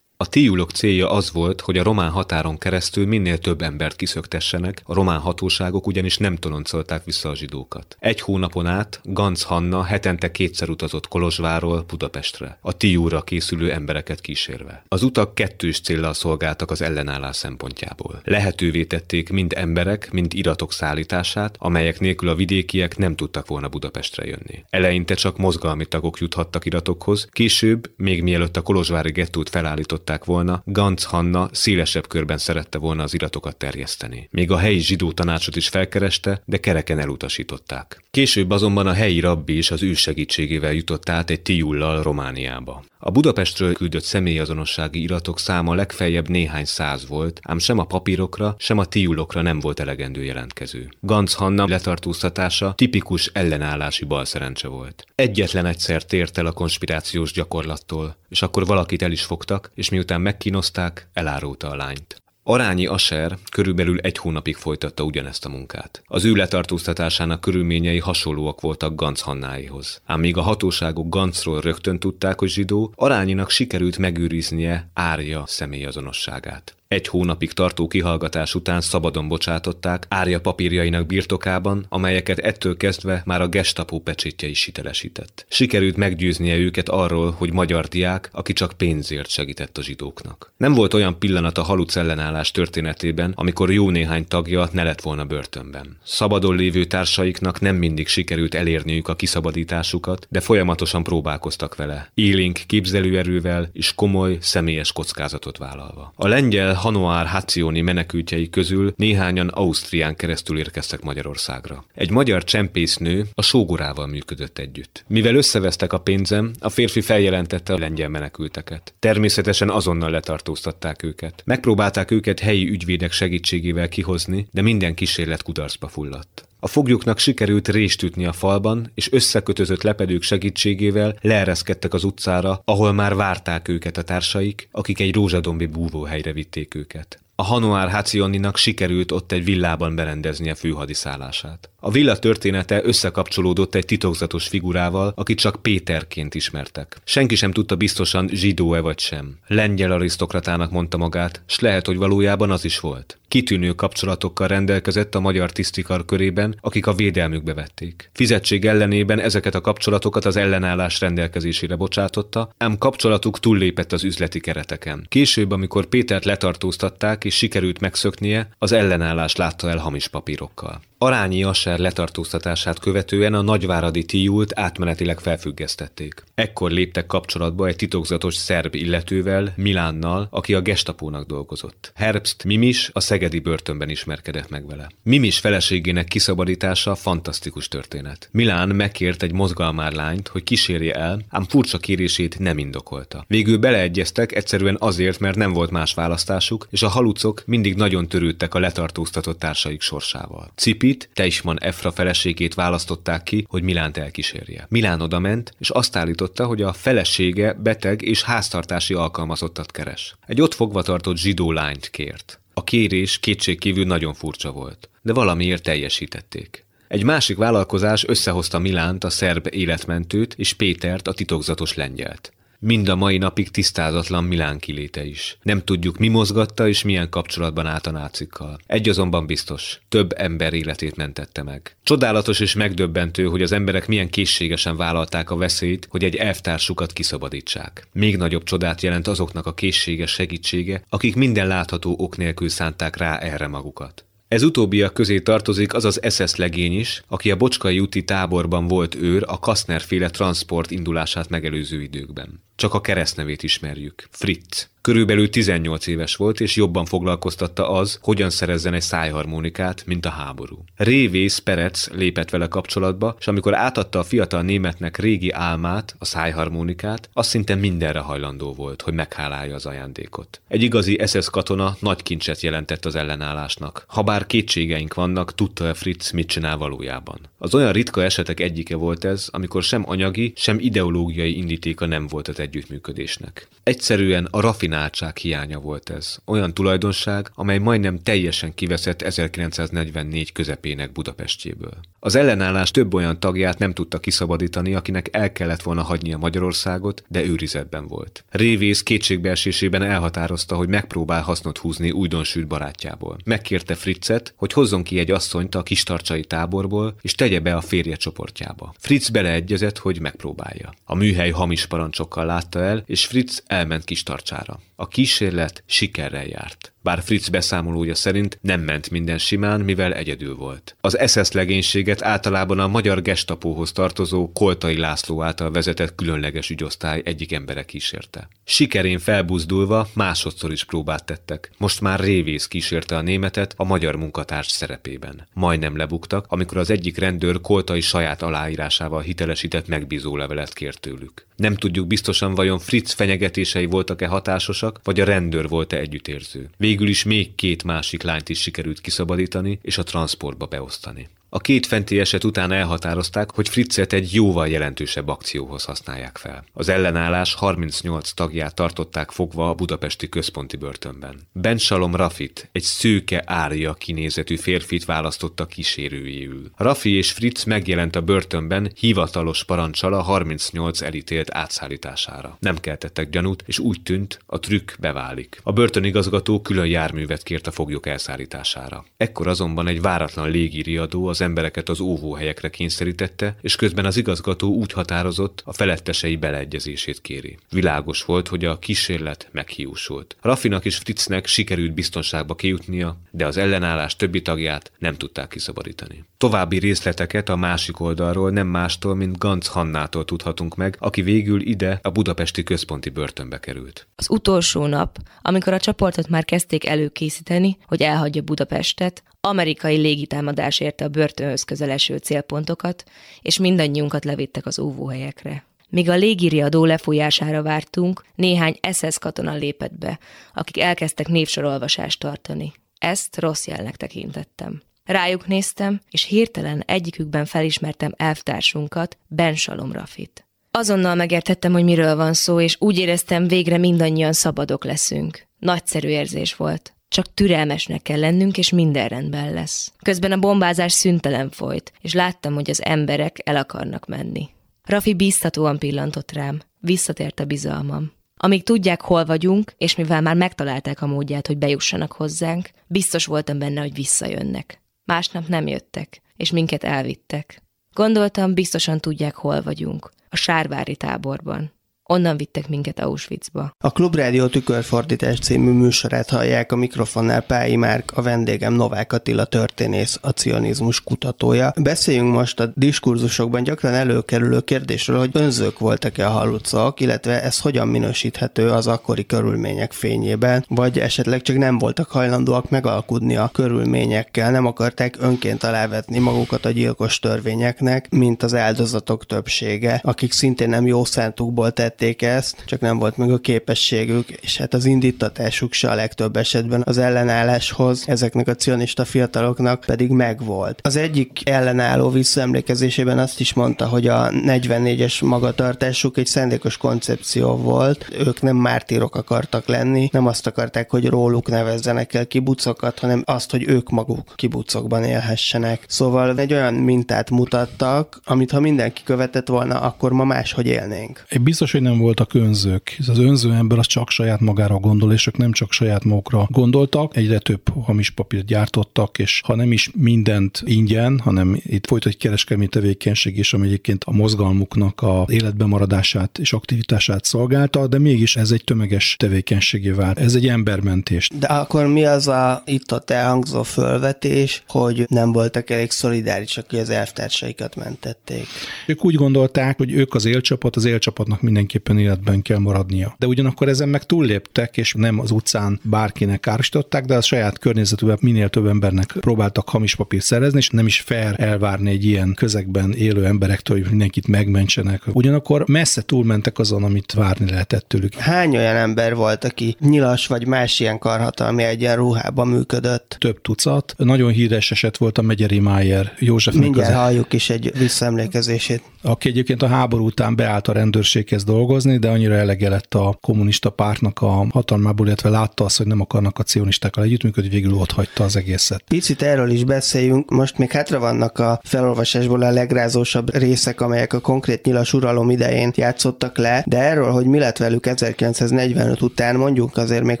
A tiulok célja az volt, hogy a román határon keresztül minél több embert kiszöktessenek, a román hatóságok ugyanis nem toloncolták vissza a zsidókat. Egy hónapon át Ganz Hanna hetente kétszer utazott Kolozsváról Budapestre, a tiúra készülő embereket kísérve. Az utak kettős céllal szolgáltak az ellenállás szempontjából. Lehetővé tették mind emberek, mind iratok szállítását, amelyek nélkül a vidékiek nem tudtak volna Budapestre jönni. Eleinte csak mozgalmi tagok juthattak iratokhoz, később, még mielőtt a kolozsvári gettót felállított utasították volna, Ganz Hanna szélesebb körben szerette volna az iratokat terjeszteni. Még a helyi zsidó tanácsot is felkereste, de kereken elutasították. Később azonban a helyi rabbi is az ő segítségével jutott át egy tiullal Romániába. A Budapestről küldött személyazonossági iratok száma legfeljebb néhány száz volt, ám sem a papírokra, sem a tiulokra nem volt elegendő jelentkező. Ganz Hanna letartóztatása tipikus ellenállási balszerencse volt. Egyetlen egyszer tért el a konspirációs gyakorlattól, és akkor valakit el is fogtak, és miután megkínozták, elárulta a lányt. Arányi Aser körülbelül egy hónapig folytatta ugyanezt a munkát. Az ő letartóztatásának körülményei hasonlóak voltak Ganz Hannáihoz. Ám míg a hatóságok Gancról rögtön tudták, hogy zsidó, Arányinak sikerült megőriznie Árja személyazonosságát. Egy hónapig tartó kihallgatás után szabadon bocsátották árja papírjainak birtokában, amelyeket ettől kezdve már a gestapo pecsétje is hitelesített. Sikerült meggyőznie őket arról, hogy magyar diák, aki csak pénzért segített a zsidóknak. Nem volt olyan pillanat a haluc ellenállás történetében, amikor jó néhány tagja ne lett volna börtönben. Szabadon lévő társaiknak nem mindig sikerült elérniük a kiszabadításukat, de folyamatosan próbálkoztak vele. Élénk képzelőerővel és komoly, személyes kockázatot vállalva. A lengyel Hanoár Hacioni menekültjei közül néhányan Ausztrián keresztül érkeztek Magyarországra. Egy magyar csempésznő a sógorával működött együtt. Mivel összevesztek a pénzem, a férfi feljelentette a lengyel menekülteket. Természetesen azonnal letartóztatták őket. Megpróbálták őket helyi ügyvédek segítségével kihozni, de minden kísérlet kudarcba fulladt. A foglyoknak sikerült rést ütni a falban, és összekötözött lepedők segítségével leereszkedtek az utcára, ahol már várták őket a társaik, akik egy rózsadombi búvóhelyre vitték őket. A Hanoár Hacioninak sikerült ott egy villában berendezni a főhadiszállását. A villa története összekapcsolódott egy titokzatos figurával, akit csak Péterként ismertek. Senki sem tudta biztosan, zsidó-e vagy sem. Lengyel arisztokratának mondta magát, s lehet, hogy valójában az is volt. Kitűnő kapcsolatokkal rendelkezett a magyar tisztikar körében, akik a védelmükbe vették. Fizetség ellenében ezeket a kapcsolatokat az ellenállás rendelkezésére bocsátotta, ám kapcsolatuk túllépett az üzleti kereteken. Később, amikor Pétert letartóztatták sikerült megszöknie, az ellenállás látta el hamis papírokkal. Arányi Asser letartóztatását követően a nagyváradi tiult átmenetileg felfüggesztették. Ekkor léptek kapcsolatba egy titokzatos szerb illetővel, Milánnal, aki a gestapónak dolgozott. Herbst Mimis a szegedi börtönben ismerkedett meg vele. Mimis feleségének kiszabadítása fantasztikus történet. Milán megkért egy mozgalmár lányt, hogy kísérje el, ám furcsa kérését nem indokolta. Végül beleegyeztek egyszerűen azért, mert nem volt más választásuk, és a halucok mindig nagyon törődtek a letartóztatott társaik sorsával. Cipi Judit, Teisman Efra feleségét választották ki, hogy Milánt elkísérje. Milán odament, és azt állította, hogy a felesége beteg és háztartási alkalmazottat keres. Egy ott fogva tartott zsidó lányt kért. A kérés kétségkívül nagyon furcsa volt, de valamiért teljesítették. Egy másik vállalkozás összehozta Milánt, a szerb életmentőt, és Pétert, a titokzatos lengyelt. Mind a mai napig tisztázatlan Milán kiléte is. Nem tudjuk, mi mozgatta és milyen kapcsolatban állt a nácikkal. Egy azonban biztos, több ember életét mentette meg. Csodálatos és megdöbbentő, hogy az emberek milyen készségesen vállalták a veszélyt, hogy egy elvtársukat kiszabadítsák. Még nagyobb csodát jelent azoknak a készséges segítsége, akik minden látható ok nélkül szánták rá erre magukat. Ez utóbbiak közé tartozik az az SS legény is, aki a Bocskai úti táborban volt őr a Kastner féle transport indulását megelőző időkben. Csak a keresztnevét ismerjük. Fritz. Körülbelül 18 éves volt, és jobban foglalkoztatta az, hogyan szerezzen egy szájharmonikát, mint a háború. Révész Perec lépett vele kapcsolatba, és amikor átadta a fiatal németnek régi álmát, a szájharmonikát, azt szinte mindenre hajlandó volt, hogy meghálálja az ajándékot. Egy igazi SS katona nagy kincset jelentett az ellenállásnak. Habár kétségeink vannak, tudta-e Fritz mit csinál valójában. Az olyan ritka esetek egyike volt ez, amikor sem anyagi, sem ideológiai indítéka nem volt az együttműködésnek. Egyszerűen a rafináltság hiánya volt ez. Olyan tulajdonság, amely majdnem teljesen kiveszett 1944 közepének Budapestjéből. Az ellenállás több olyan tagját nem tudta kiszabadítani, akinek el kellett volna hagynia Magyarországot, de őrizetben volt. Révész kétségbeesésében elhatározta, hogy megpróbál hasznot húzni újdonsült barátjából. Megkérte Fritzet, hogy hozzon ki egy asszonyt a kistarcsai táborból, és tegye be a férje csoportjába. Fritz beleegyezett, hogy megpróbálja. A műhely hamis parancsokkal látta el, és Fritz elment kis tartsára. A kísérlet sikerrel járt. Bár Fritz beszámolója szerint nem ment minden simán, mivel egyedül volt. Az SS legénységet általában a magyar gestapóhoz tartozó Koltai László által vezetett különleges ügyosztály egyik embere kísérte. Sikerén felbuzdulva másodszor is próbát tettek. Most már révész kísérte a németet a magyar munkatárs szerepében. Majdnem lebuktak, amikor az egyik rendőr Koltai saját aláírásával hitelesített megbízólevelet kért tőlük. Nem tudjuk biztosan, vajon Fritz fenyegetései voltak-e hatásosak, vagy a rendőr volt-e együttérző. Végül is még két másik lányt is sikerült kiszabadítani és a transportba beosztani. A két fenti eset után elhatározták, hogy Fritzet egy jóval jelentősebb akcióhoz használják fel. Az ellenállás 38 tagját tartották fogva a budapesti központi börtönben. Ben Salom Rafit, egy szőke árja kinézetű férfit választotta kísérőjéül. Rafi és Fritz megjelent a börtönben hivatalos parancsal a 38 elítélt átszállítására. Nem keltettek gyanút, és úgy tűnt, a trükk beválik. A börtönigazgató külön járművet kért a foglyok elszállítására. Ekkor azonban egy váratlan légiriadó az embereket az óvóhelyekre kényszerítette, és közben az igazgató úgy határozott, a felettesei beleegyezését kéri. Világos volt, hogy a kísérlet meghiúsult. Rafinak és Fritznek sikerült biztonságba kijutnia, de az ellenállás többi tagját nem tudták kiszabadítani. További részleteket a másik oldalról nem mástól, mint Ganz Hannától tudhatunk meg, aki végül ide a budapesti központi börtönbe került. Az utolsó nap, amikor a csoportot már kezdték előkészíteni, hogy elhagyja Budapestet, amerikai légitámadás érte a börtönhöz közeleső célpontokat, és mindannyiunkat levittek az óvóhelyekre. Míg a légiriadó lefújására vártunk, néhány SS katona lépett be, akik elkezdtek névsorolvasást tartani. Ezt rossz jelnek tekintettem. Rájuk néztem, és hirtelen egyikükben felismertem elvtársunkat, Ben Salom Rafit. Azonnal megértettem, hogy miről van szó, és úgy éreztem, végre mindannyian szabadok leszünk. Nagyszerű érzés volt. Csak türelmesnek kell lennünk, és minden rendben lesz. Közben a bombázás szüntelen folyt, és láttam, hogy az emberek el akarnak menni. Rafi bíztatóan pillantott rám. Visszatért a bizalmam. Amíg tudják, hol vagyunk, és mivel már megtalálták a módját, hogy bejussanak hozzánk, biztos voltam benne, hogy visszajönnek. Másnap nem jöttek, és minket elvittek. Gondoltam, biztosan tudják, hol vagyunk. A Sárvári táborban. Onnan vittek minket Auschwitzba. A Klubrádió tükörfordítás című műsorát hallják a mikrofonnál Pályi Márk, a vendégem Novák Attila történész, a cionizmus kutatója. Beszéljünk most a diskurzusokban gyakran előkerülő kérdésről, hogy önzők voltak-e a halucok, illetve ez hogyan minősíthető az akkori körülmények fényében, vagy esetleg csak nem voltak hajlandóak megalkudni a körülményekkel, nem akarták önként alávetni magukat a gyilkos törvényeknek, mint az áldozatok többsége, akik szintén nem jó szántukból tett tették ezt, csak nem volt meg a képességük, és hát az indítatásuk se a legtöbb esetben az ellenálláshoz, ezeknek a cionista fiataloknak pedig megvolt. Az egyik ellenálló visszaemlékezésében azt is mondta, hogy a 44-es magatartásuk egy szándékos koncepció volt, ők nem mártírok akartak lenni, nem azt akarták, hogy róluk nevezzenek el kibucokat, hanem azt, hogy ők maguk kibucokban élhessenek. Szóval egy olyan mintát mutattak, amit ha mindenki követett volna, akkor ma máshogy élnénk. Egy biztos, hogy nem voltak önzők. Az önző ember az csak saját magára gondol, és ők nem csak saját magukra gondoltak. Egyre több hamis papírt gyártottak, és ha nem is mindent ingyen, hanem itt folyt egy kereskedelmi tevékenység is, ami egyébként a mozgalmuknak a életben maradását és aktivitását szolgálta, de mégis ez egy tömeges tevékenységé vált. Ez egy embermentés. De akkor mi az a itt ott elhangzó fölvetés, hogy nem voltak elég szolidárisak, hogy az elvtársaikat mentették? Ők úgy gondolták, hogy ők az élcsapat, az élcsapatnak mindenki mindenképpen életben kell maradnia. De ugyanakkor ezen meg túlléptek, és nem az utcán bárkinek károsították, de a saját környezetükben minél több embernek próbáltak hamis papírt szerezni, és nem is fair elvárni egy ilyen közegben élő emberektől, hogy mindenkit megmentsenek. Ugyanakkor messze túlmentek azon, amit várni lehetett tőlük. Hány olyan ember volt, aki nyilas vagy más ilyen karhatalmi egyenruhában működött? Több tucat. Nagyon híres eset volt a Megyeri Májer József. Mindjárt az... halljuk is egy visszaemlékezését. Aki egyébként a háború után beállt a rendőrséghez dolgozni, de annyira elege lett a kommunista pártnak a hatalmából, illetve látta azt, hogy nem akarnak a cionistákkal együttműködni, végül ott hagyta az egészet. Picit erről is beszéljünk. Most még hátra vannak a felolvasásból a legrázósabb részek, amelyek a konkrét nyilas uralom idején játszottak le, de erről, hogy mi lett velük 1945 után, mondjuk azért még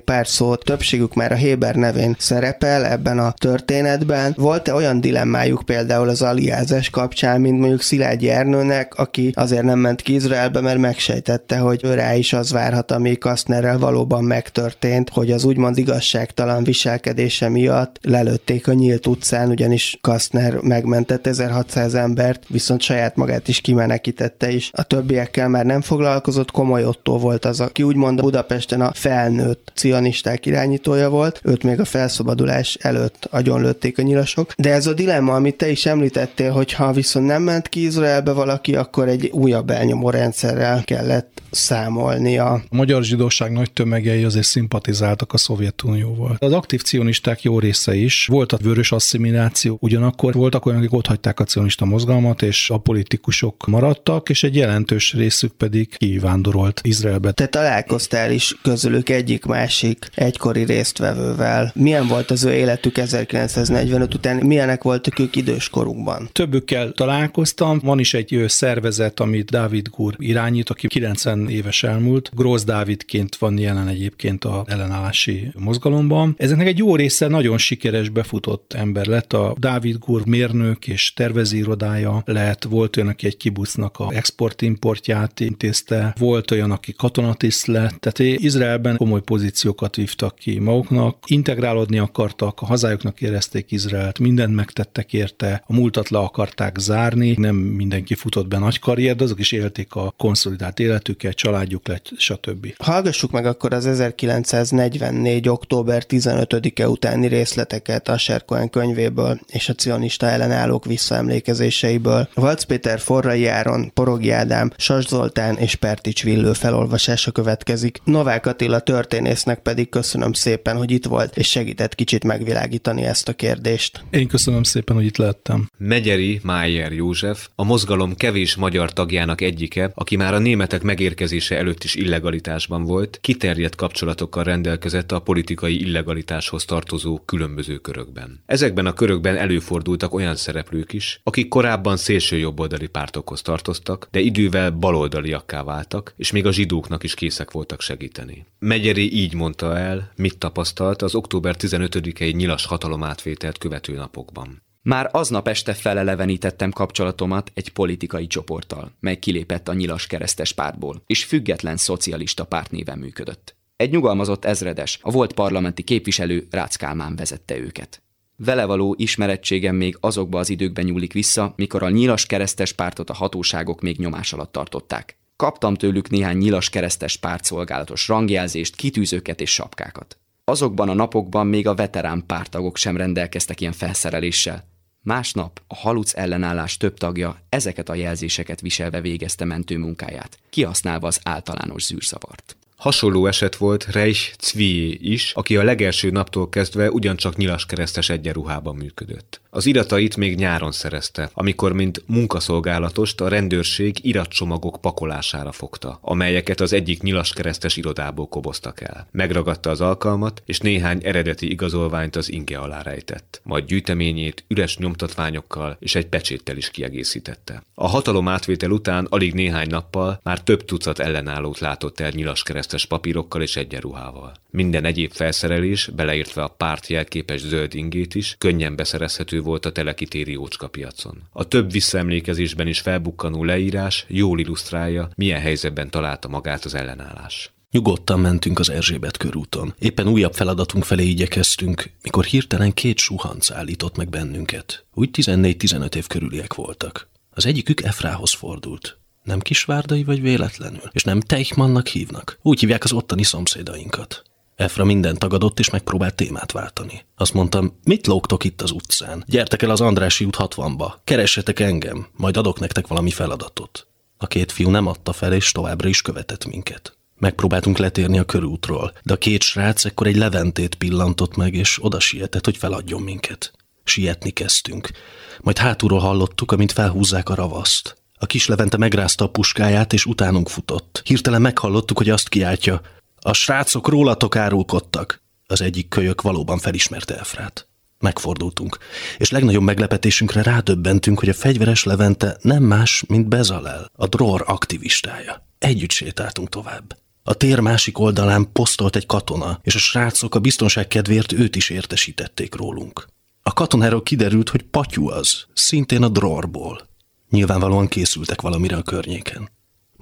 pár szót, többségük már a Héber nevén szerepel ebben a történetben. Volt-e olyan dilemmájuk például az aliázás kapcsán, mint mondjuk Szilágyi Ernőnek, aki azért nem ment ki Izraelbe, mert megsejtett említette, hogy rá is az várhat, ami Kastnerrel valóban megtörtént, hogy az úgymond igazságtalan viselkedése miatt lelőtték a nyílt utcán, ugyanis Kastner megmentett 1600 embert, viszont saját magát is kimenekítette is. A többiekkel már nem foglalkozott, komoly Otto volt az, aki úgymond Budapesten a felnőtt cionisták irányítója volt, őt még a felszabadulás előtt agyonlőtték a nyilasok. De ez a dilemma, amit te is említettél, hogy ha viszont nem ment ki Izraelbe valaki, akkor egy újabb elnyomó rendszerrel kellett that számolnia. A magyar zsidóság nagy tömegei azért szimpatizáltak a Szovjetunióval. Az aktív cionisták jó része is. Volt a vörös asszimiláció, ugyanakkor voltak olyanok, akik ott hagyták a cionista mozgalmat, és a politikusok maradtak, és egy jelentős részük pedig kivándorolt Izraelbe. Te találkoztál is közülük egyik-másik egykori résztvevővel. Milyen volt az ő életük 1945 után? Milyenek voltak ők időskorukban? Többükkel találkoztam. Van is egy szervezet, amit Dávid Gur irányít, aki 90 éves elmúlt. Grósz Dávidként van jelen egyébként a ellenállási mozgalomban. Ezeknek egy jó része nagyon sikeres befutott ember lett. A Dávid Gur mérnök és tervezírodája lett. Volt olyan, aki egy kibucnak a export-importját intézte. Volt olyan, aki katonatiszt lett. Tehát Izraelben komoly pozíciókat vívtak ki maguknak. Integrálódni akartak, a hazájuknak érezték Izraelt, mindent megtettek érte, a múltat le akarták zárni, nem mindenki futott be nagy karrier, de azok is élték a konszolidált életüket, családjuk lett, stb. Hallgassuk meg akkor az 1944. október 15-e utáni részleteket a Serkoen könyvéből és a cionista ellenállók visszaemlékezéseiből. Valc Péter Forrai Áron, Porogi Ádám, Sas Zoltán és Pertics Villő felolvasása következik. Novák Attila történésznek pedig köszönöm szépen, hogy itt volt és segített kicsit megvilágítani ezt a kérdést. Én köszönöm szépen, hogy itt lehettem. Megyeri Májer József, a mozgalom kevés magyar tagjának egyike, aki már a németek megérkezése előtt is illegalitásban volt, kiterjedt kapcsolatokkal rendelkezett a politikai illegalitáshoz tartozó különböző körökben. Ezekben a körökben előfordultak olyan szereplők is, akik korábban szélső jobboldali pártokhoz tartoztak, de idővel baloldaliakká váltak, és még a zsidóknak is készek voltak segíteni. Megyeri így mondta el, mit tapasztalt az október 15-i nyilas hatalomátvételt követő napokban. Már aznap este felelevenítettem kapcsolatomat egy politikai csoporttal, mely kilépett a nyilas keresztes pártból, és független szocialista párt néven működött. Egy nyugalmazott ezredes, a volt parlamenti képviselő Rácz Kálmán vezette őket. Vele való ismerettségem még azokba az időkben nyúlik vissza, mikor a nyilas keresztes pártot a hatóságok még nyomás alatt tartották. Kaptam tőlük néhány nyilas keresztes pártszolgálatos rangjelzést, kitűzőket és sapkákat. Azokban a napokban még a veterán pártagok sem rendelkeztek ilyen felszereléssel. Másnap a haluc ellenállás több tagja ezeket a jelzéseket viselve végezte mentőmunkáját, kihasználva az általános zűrzavart. Hasonló eset volt Reich Zwie is, aki a legelső naptól kezdve ugyancsak nyilaskeresztes egyenruhában működött. Az iratait még nyáron szerezte, amikor mint munkaszolgálatost a rendőrség iratcsomagok pakolására fogta, amelyeket az egyik nyilaskeresztes irodából koboztak el. Megragadta az alkalmat, és néhány eredeti igazolványt az inge alá rejtett. Majd gyűjteményét üres nyomtatványokkal és egy pecséttel is kiegészítette. A hatalom átvétel után alig néhány nappal már több tucat ellenállót látott el nyilaskeresztes papírokkal és egyenruhával. Minden egyéb felszerelés, beleértve a párt jelképes zöld ingét is, könnyen beszerezhető volt a telekitéri ócska piacon. A több visszaemlékezésben is felbukkanó leírás jól illusztrálja, milyen helyzetben találta magát az ellenállás. Nyugodtan mentünk az Erzsébet körúton. Éppen újabb feladatunk felé igyekeztünk, mikor hirtelen két suhanc állított meg bennünket. Úgy 14-15 év körüliek voltak. Az egyikük Efrához fordult. Nem kisvárdai vagy véletlenül, és nem Teichmannnak hívnak. Úgy hívják az ottani szomszédainkat. Efra minden tagadott, és megpróbált témát váltani. Azt mondtam, mit lógtok itt az utcán? Gyertek el az Andrási út 60-ba, keressetek engem, majd adok nektek valami feladatot. A két fiú nem adta fel, és továbbra is követett minket. Megpróbáltunk letérni a körútról, de a két srác ekkor egy leventét pillantott meg, és oda sietett, hogy feladjon minket. Sietni kezdtünk. Majd hátulról hallottuk, amint felhúzzák a ravaszt. A kis levente megrázta a puskáját, és utánunk futott. Hirtelen meghallottuk, hogy azt kiáltja, a srácok rólatok árulkodtak. Az egyik kölyök valóban felismerte Efrát. Megfordultunk, és legnagyobb meglepetésünkre rádöbbentünk, hogy a fegyveres Levente nem más, mint Bezalel, a dror aktivistája. Együtt sétáltunk tovább. A tér másik oldalán posztolt egy katona, és a srácok a biztonság kedvéért őt is értesítették rólunk. A katonáról kiderült, hogy patyú az, szintén a drorból. Nyilvánvalóan készültek valamire a környéken.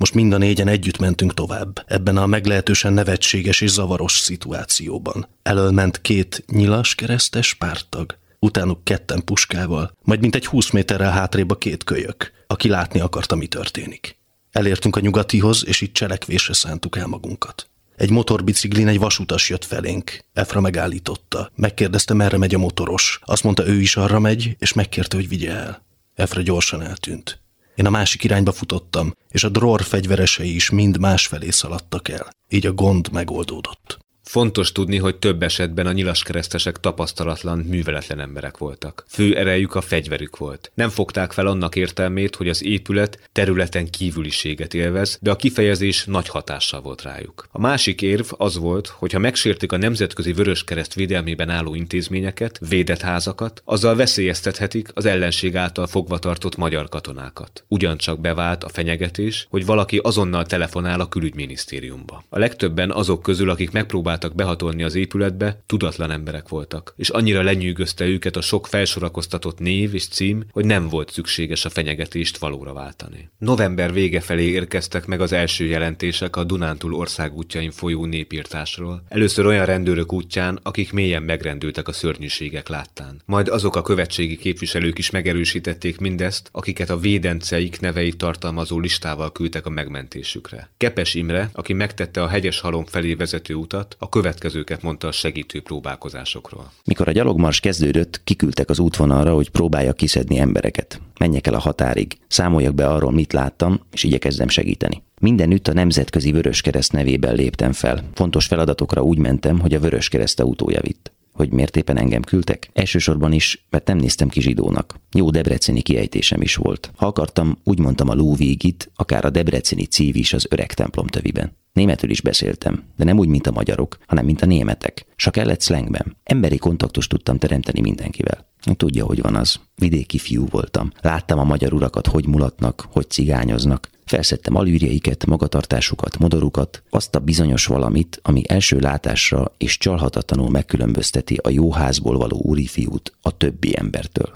Most mind a négyen együtt mentünk tovább, ebben a meglehetősen nevetséges és zavaros szituációban. Elől ment két nyilas keresztes pártag, utánuk ketten puskával, majd mint egy húsz méterrel hátrébb a két kölyök, aki látni akarta, mi történik. Elértünk a nyugatihoz, és itt cselekvésre szántuk el magunkat. Egy motorbiciklin egy vasutas jött felénk. Efra megállította. Megkérdezte, merre megy a motoros. Azt mondta, ő is arra megy, és megkérte, hogy vigye el. Efra gyorsan eltűnt. Én a másik irányba futottam, és a dror fegyveresei is mind másfelé szaladtak el. Így a gond megoldódott. Fontos tudni, hogy több esetben a nyilaskeresztesek tapasztalatlan, műveletlen emberek voltak. Fő erejük a fegyverük volt. Nem fogták fel annak értelmét, hogy az épület területen kívüliséget élvez, de a kifejezés nagy hatással volt rájuk. A másik érv az volt, hogy ha megsértik a Nemzetközi Vöröskereszt védelmében álló intézményeket, védett házakat, azzal veszélyeztethetik az ellenség által fogva tartott magyar katonákat. Ugyancsak bevált a fenyegetés, hogy valaki azonnal telefonál a külügyminisztériumba. A legtöbben azok közül, akik megpróbáltak próbáltak behatolni az épületbe, tudatlan emberek voltak, és annyira lenyűgözte őket a sok felsorakoztatott név és cím, hogy nem volt szükséges a fenyegetést valóra váltani. November vége felé érkeztek meg az első jelentések a Dunántúl országútjain folyó népírtásról. Először olyan rendőrök útján, akik mélyen megrendültek a szörnyűségek láttán. Majd azok a követségi képviselők is megerősítették mindezt, akiket a védenceik neveit tartalmazó listával küldtek a megmentésükre. Kepes Imre, aki megtette a hegyes halom felé vezető utat, a következőket mondta a segítő próbálkozásokról. Mikor a gyalogmars kezdődött, kiküldtek az útvonalra, hogy próbálja kiszedni embereket. Menjek el a határig, számoljak be arról, mit láttam, és igyekezzem segíteni. Mindenütt a Nemzetközi Vöröskereszt nevében léptem fel. Fontos feladatokra úgy mentem, hogy a Vöröskereszt autója vitt hogy miért éppen engem küldtek? Elsősorban is, mert nem néztem ki zsidónak. Jó debreceni kiejtésem is volt. Ha akartam, úgy mondtam a lóvégit, akár a debreceni cív is az öreg templom töviben. Németül is beszéltem, de nem úgy, mint a magyarok, hanem mint a németek. S kellett szlengben. Emberi kontaktust tudtam teremteni mindenkivel. Tudja, hogy van az. Vidéki fiú voltam. Láttam a magyar urakat, hogy mulatnak, hogy cigányoznak. Felszedtem alűrjeiket, magatartásukat, modorukat, azt a bizonyos valamit, ami első látásra és csalhatatlanul megkülönbözteti a jó házból való úrifiút a többi embertől.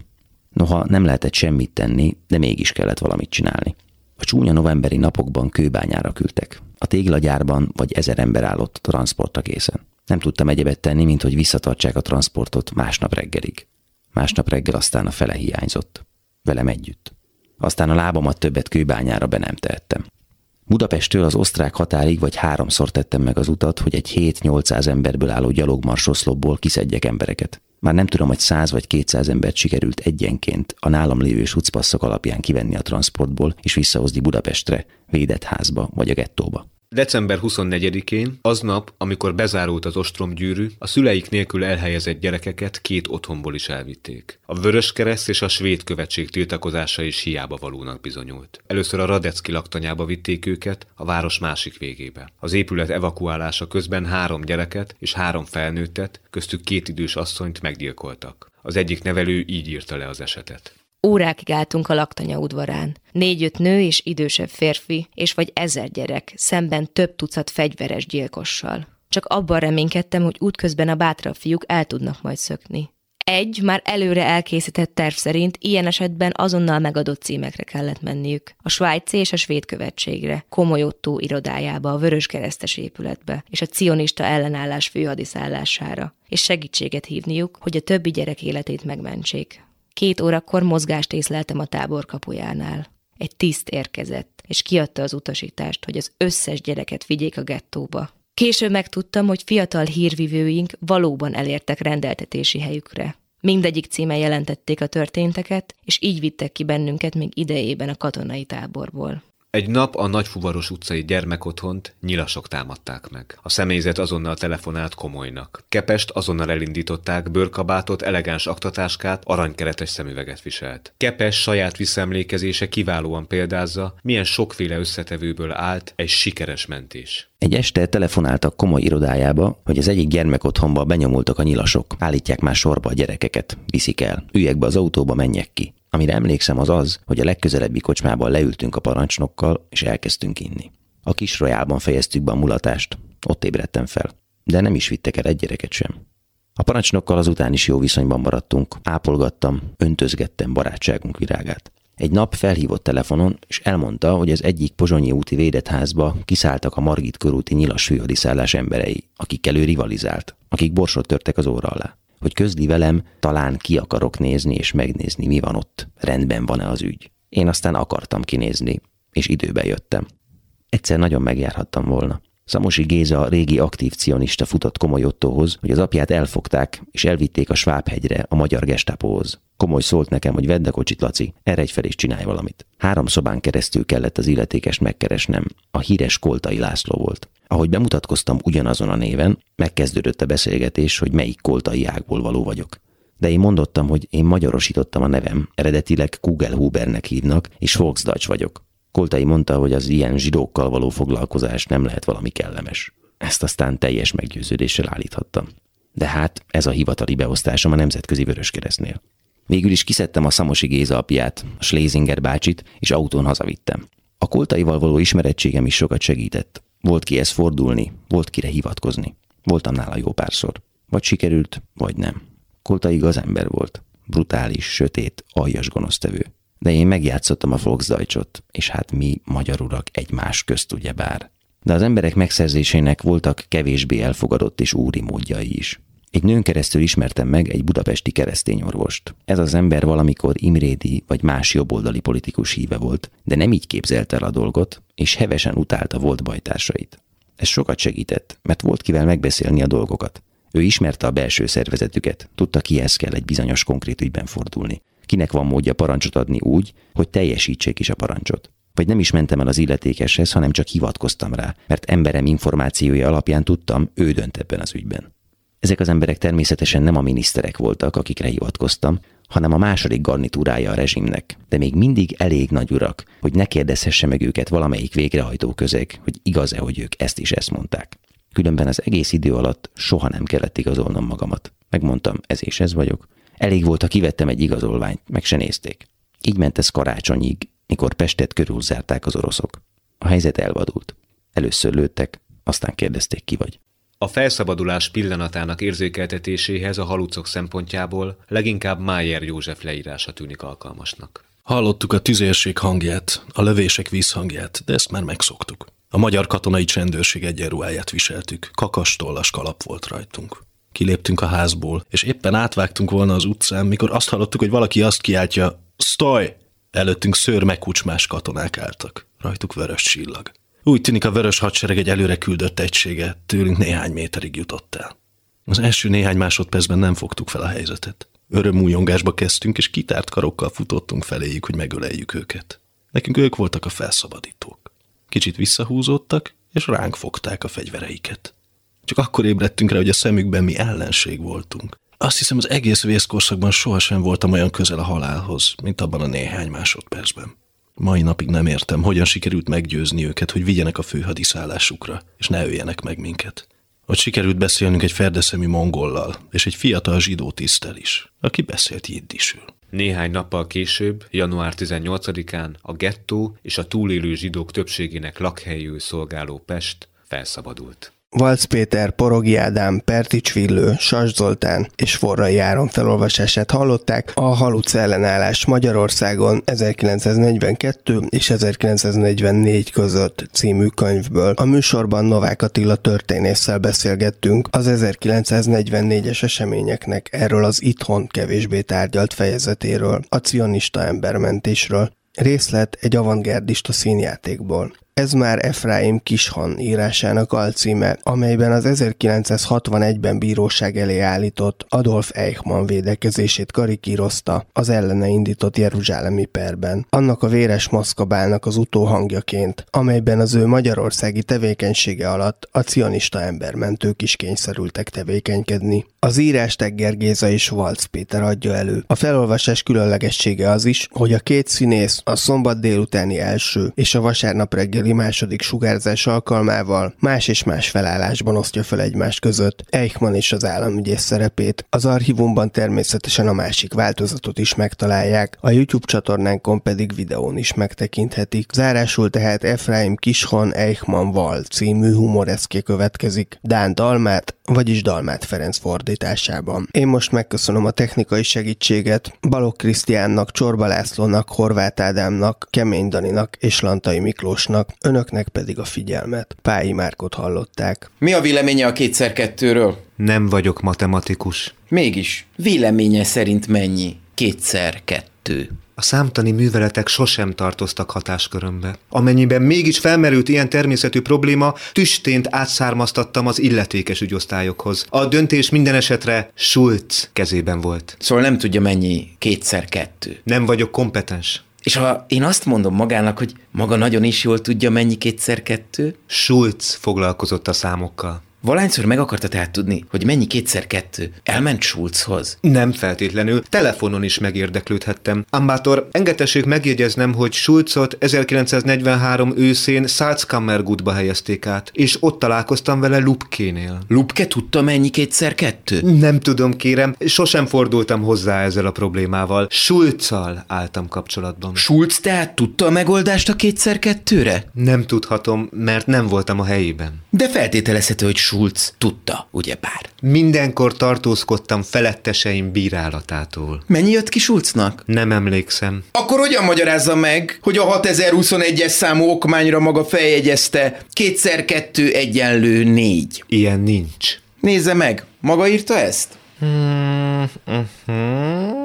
Noha nem lehetett semmit tenni, de mégis kellett valamit csinálni. A csúnya novemberi napokban kőbányára küldtek. A téglagyárban vagy ezer ember állott transportra készen. Nem tudtam egyebet tenni, mint hogy visszatartsák a transportot másnap reggelig. Másnap reggel aztán a fele hiányzott. Velem együtt. Aztán a lábamat többet kőbányára be nem tehettem. Budapesttől az osztrák határig vagy háromszor tettem meg az utat, hogy egy 7-800 emberből álló gyalogmarsoszlopból kiszedjek embereket. Már nem tudom, hogy 100 vagy 200 embert sikerült egyenként a nálam lévő sucpasszok alapján kivenni a transportból és visszahozni Budapestre, védett házba vagy a gettóba. December 24-én, aznap, amikor bezárult az ostromgyűrű, a szüleik nélkül elhelyezett gyerekeket két otthonból is elvitték. A vörös kereszt és a svéd követség tiltakozása is hiába valónak bizonyult. Először a Radecki laktanyába vitték őket, a város másik végébe. Az épület evakuálása közben három gyereket és három felnőttet, köztük két idős asszonyt meggyilkoltak. Az egyik nevelő így írta le az esetet. Órákig álltunk a laktanya udvarán. Négy-öt nő és idősebb férfi, és vagy ezer gyerek, szemben több tucat fegyveres gyilkossal. Csak abban reménykedtem, hogy útközben a bátrabb fiúk el tudnak majd szökni. Egy, már előre elkészített terv szerint ilyen esetben azonnal megadott címekre kellett menniük. A svájci és a svéd követségre, Komoly Otto irodájába, a Vörös Keresztes épületbe, és a cionista ellenállás főhadiszállására, és segítséget hívniuk, hogy a többi gyerek életét megmentsék. Két órakor mozgást észleltem a tábor kapujánál. Egy tiszt érkezett, és kiadta az utasítást, hogy az összes gyereket vigyék a gettóba. Később megtudtam, hogy fiatal hírvivőink valóban elértek rendeltetési helyükre. Mindegyik címe jelentették a történteket, és így vittek ki bennünket még idejében a katonai táborból. Egy nap a Nagyfuvaros utcai gyermekotthont nyilasok támadták meg. A személyzet azonnal telefonált komolynak. Kepest azonnal elindították, bőrkabátot, elegáns aktatáskát, aranykeretes szemüveget viselt. Kepes saját visszaemlékezése kiválóan példázza, milyen sokféle összetevőből állt egy sikeres mentés. Egy este telefonáltak komoly irodájába, hogy az egyik gyermekotthonba benyomultak a nyilasok. Állítják már sorba a gyerekeket. Viszik el. Üljek be az autóba, menjek ki. Amire emlékszem az az, hogy a legközelebbi kocsmában leültünk a parancsnokkal, és elkezdtünk inni. A kis rojálban fejeztük be a mulatást. Ott ébredtem fel. De nem is vittek el egy gyereket sem. A parancsnokkal azután is jó viszonyban maradtunk. Ápolgattam, öntözgettem barátságunk virágát. Egy nap felhívott telefonon, és elmondta, hogy az egyik pozsonyi úti védett házba kiszálltak a Margit körúti nyilas főhadiszállás emberei, akikkel ő rivalizált, akik borsot törtek az óra alá. Hogy közli velem, talán ki akarok nézni és megnézni, mi van ott, rendben van-e az ügy. Én aztán akartam kinézni, és időbe jöttem. Egyszer nagyon megjárhattam volna. Szamosi Géza régi aktív cionista futott Komoly Ottohoz, hogy az apját elfogták, és elvitték a Svábhegyre, a magyar gestapóhoz. Komoly szólt nekem, hogy vedd a kocsit, Laci, erre fel és csinálj valamit. Három szobán keresztül kellett az illetékest megkeresnem. A híres Koltai László volt. Ahogy bemutatkoztam ugyanazon a néven, megkezdődött a beszélgetés, hogy melyik koltai ágból való vagyok. De én mondottam, hogy én magyarosítottam a nevem, eredetileg Kugelhubernek hívnak, és Volksdeutsch vagyok. Koltai mondta, hogy az ilyen zsidókkal való foglalkozás nem lehet valami kellemes. Ezt aztán teljes meggyőződéssel állíthattam. De hát ez a hivatali beosztásom a Nemzetközi Vöröskeresztnél. Végül is kiszedtem a Szamosi Géza apját, a Schlesinger bácsit, és autón hazavittem. A koltaival való ismerettségem is sokat segített. Volt kihez fordulni, volt kire hivatkozni. Voltam nála jó párszor. Vagy sikerült, vagy nem. Koltai igaz ember volt. Brutális, sötét, aljas gonosztevő. De én megjátszottam a Volksdeutschot, és hát mi, magyar urak, egymás közt ugyebár. De az emberek megszerzésének voltak kevésbé elfogadott és úri módjai is. Egy nőn keresztül ismertem meg egy budapesti keresztény orvost. Ez az ember valamikor Imrédi vagy más jobboldali politikus híve volt, de nem így képzelte el a dolgot, és hevesen utálta volt bajtársait. Ez sokat segített, mert volt kivel megbeszélni a dolgokat. Ő ismerte a belső szervezetüket, tudta kihez kell egy bizonyos konkrét ügyben fordulni. Kinek van módja parancsot adni úgy, hogy teljesítsék is a parancsot. Vagy nem is mentem el az illetékeshez, hanem csak hivatkoztam rá, mert emberem információja alapján tudtam, ő dönt ebben az ügyben. Ezek az emberek természetesen nem a miniszterek voltak, akikre hivatkoztam, hanem a második garnitúrája a rezsimnek, de még mindig elég nagy urak, hogy ne kérdezhesse meg őket valamelyik végrehajtó közeg, hogy igaz-e, hogy ők ezt is ezt mondták. Különben az egész idő alatt soha nem kellett igazolnom magamat. Megmondtam, ez és ez vagyok. Elég volt, ha kivettem egy igazolványt, meg se nézték. Így ment ez karácsonyig, mikor Pestet körülzárták az oroszok. A helyzet elvadult. Először lőttek, aztán kérdezték ki vagy. A felszabadulás pillanatának érzékeltetéséhez a halucok szempontjából leginkább Májer József leírása tűnik alkalmasnak. Hallottuk a tüzérség hangját, a lövések vízhangját, de ezt már megszoktuk. A magyar katonai csendőrség egyenruháját viseltük, kakastollas kalap volt rajtunk. Kiléptünk a házból, és éppen átvágtunk volna az utcán, mikor azt hallottuk, hogy valaki azt kiáltja, Stoj! Előttünk szőrmekucsmás katonák álltak. Rajtuk vörös csillag. Úgy tűnik a vörös hadsereg egy előre küldött egysége, tőlünk néhány méterig jutott el. Az első néhány másodpercben nem fogtuk fel a helyzetet. Örömújongásba kezdtünk, és kitárt karokkal futottunk feléjük, hogy megöleljük őket. Nekünk ők voltak a felszabadítók. Kicsit visszahúzódtak, és ránk fogták a fegyvereiket. Csak akkor ébredtünk rá, hogy a szemükben mi ellenség voltunk. Azt hiszem, az egész vészkorszakban sohasem voltam olyan közel a halálhoz, mint abban a néhány másodpercben. Mai napig nem értem, hogyan sikerült meggyőzni őket, hogy vigyenek a főhadiszállásukra, és ne öljenek meg minket. Hogy sikerült beszélnünk egy ferdeszemű mongollal, és egy fiatal zsidó tisztel is, aki beszélt jiddisül. Néhány nappal később, január 18-án a gettó és a túlélő zsidók többségének lakhelyül szolgáló Pest felszabadult. Valc Péter, Porogi Ádám, Pertics Villő, Sas Zoltán és Forrai Áron felolvasását hallották a Haluc ellenállás Magyarországon 1942 és 1944 között című könyvből. A műsorban Novák Attila történésszel beszélgettünk az 1944-es eseményeknek erről az itthon kevésbé tárgyalt fejezetéről, a cionista embermentésről. Részlet egy avantgardista színjátékból. Ez már Efraim Kishan írásának alcíme, amelyben az 1961-ben bíróság elé állított Adolf Eichmann védekezését karikírozta az ellene indított jeruzsálemi perben. Annak a véres maszkabálnak az utóhangjaként, amelyben az ő magyarországi tevékenysége alatt a cionista embermentők is kényszerültek tevékenykedni. Az írás Tegger Géza és Valc Péter adja elő. A felolvasás különlegessége az is, hogy a két színész a szombat délutáni első és a vasárnap reggel reggeli második sugárzás alkalmával más és más felállásban osztja fel egymás között Eichmann és az államügyész szerepét. Az archívumban természetesen a másik változatot is megtalálják, a YouTube csatornánkon pedig videón is megtekinthetik. Zárásul tehát Efraim Kishon Eichmann Val című humoreszké következik. Dán Dalmát, vagyis Dalmát Ferenc fordításában. Én most megköszönöm a technikai segítséget Balog Krisztiánnak, Csorba Lászlónak, Horváth Ádámnak, Kemény Daninak és Lantai Miklósnak, önöknek pedig a figyelmet. Pályi Márkot hallották. Mi a véleménye a kétszer kettőről? Nem vagyok matematikus. Mégis, véleménye szerint mennyi? Kétszer kettő. A számtani műveletek sosem tartoztak hatáskörömbe. Amennyiben mégis felmerült ilyen természetű probléma, tüstént átszármaztattam az illetékes ügyosztályokhoz. A döntés minden esetre Schulz kezében volt. Szóval nem tudja mennyi kétszer kettő. Nem vagyok kompetens. És ha én azt mondom magának, hogy maga nagyon is jól tudja, mennyi kétszer kettő? Schulz foglalkozott a számokkal. Valányszor meg akarta tehát tudni, hogy mennyi kétszer kettő. Elment Schulzhoz. Nem feltétlenül, telefonon is megérdeklődhettem. Ambátor, engedessék megjegyeznem, hogy Schulzot 1943 őszén Salzkammergutba helyezték át, és ott találkoztam vele Lupkénél. Lupke tudta mennyi kétszer kettő? Nem tudom, kérem, sosem fordultam hozzá ezzel a problémával. Schulzal álltam kapcsolatban. Schulz tehát tudta a megoldást a kétszer kettőre? Nem tudhatom, mert nem voltam a helyében. De feltételezhető, hogy Schulz tudta, ugyebár. Mindenkor tartózkodtam feletteseim bírálatától. Mennyi jött ki Schulznak? Nem emlékszem. Akkor hogyan magyarázza meg, hogy a 6021-es számú okmányra maga feljegyezte kétszer kettő egyenlő négy? Ilyen nincs. Nézze meg, maga írta ezt? Hmm, uh-huh.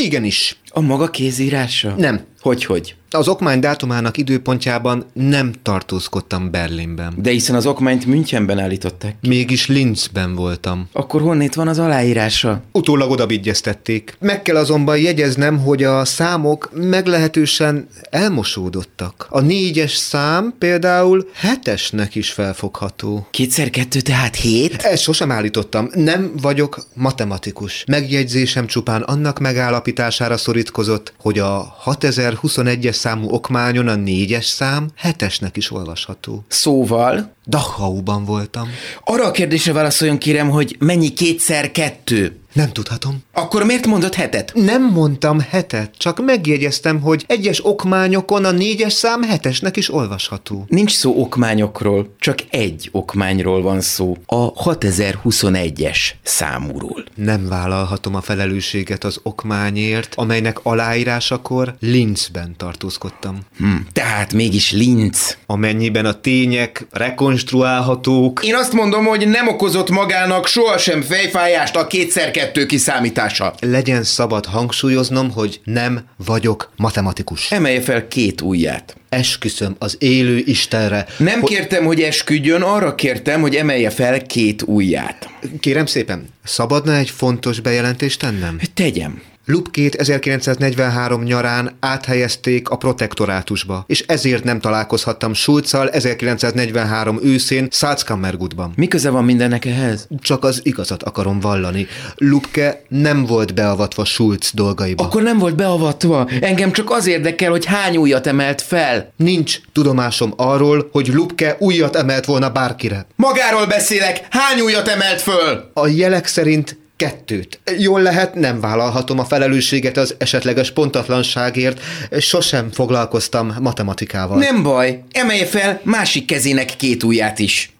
Igenis. A maga kézírása? Nem. Hogy-hogy? Az okmány dátumának időpontjában nem tartózkodtam Berlinben. De hiszen az okmányt Münchenben állították. Mégis Linzben voltam. Akkor honnét van az aláírása? Utólag odabigyeztették. Meg kell azonban jegyeznem, hogy a számok meglehetősen elmosódottak. A négyes szám például hetesnek is felfogható. Kétszer kettő, tehát hét? Ezt sosem állítottam. Nem vagyok matematikus. Megjegyzésem csupán annak megállapítására szorítkozott, hogy a 6021-es számú okmányon a négyes szám hetesnek is olvasható. Szóval? Dachauban voltam. Arra a kérdésre válaszoljon kérem, hogy mennyi kétszer kettő? Nem tudhatom. Akkor miért mondott hetet? Nem mondtam hetet, csak megjegyeztem, hogy egyes okmányokon a négyes szám hetesnek is olvasható. Nincs szó okmányokról, csak egy okmányról van szó. A 6021-es számúról. Nem vállalhatom a felelősséget az okmányért, amelynek aláírásakor Linzben tartózkodtam. Hm, tehát mégis Linz. Amennyiben a tények rekonstruálhatók. Én azt mondom, hogy nem okozott magának sohasem fejfájást a kétszer kettő kiszámítása. Legyen szabad hangsúlyoznom, hogy nem vagyok matematikus. Emelje fel két ujját. Esküszöm az élő Istenre. Nem hogy... kértem, hogy esküdjön, arra kértem, hogy emelje fel két ujját. Kérem szépen, szabadna egy fontos bejelentést tennem? Tegyem. Lupkét 1943 nyarán áthelyezték a protektorátusba, és ezért nem találkozhattam Schulzal 1943 őszén Salzkammergutban. Mi köze van mindennek ehhez? Csak az igazat akarom vallani. Lupke nem volt beavatva Schulz dolgaiba. Akkor nem volt beavatva? Engem csak az érdekel, hogy hány újat emelt fel. Nincs tudomásom arról, hogy Lupke újat emelt volna bárkire. Magáról beszélek, hány újat emelt föl? A jelek szerint kettőt. Jól lehet, nem vállalhatom a felelősséget az esetleges pontatlanságért, sosem foglalkoztam matematikával. Nem baj, emelje fel másik kezének két ujját is.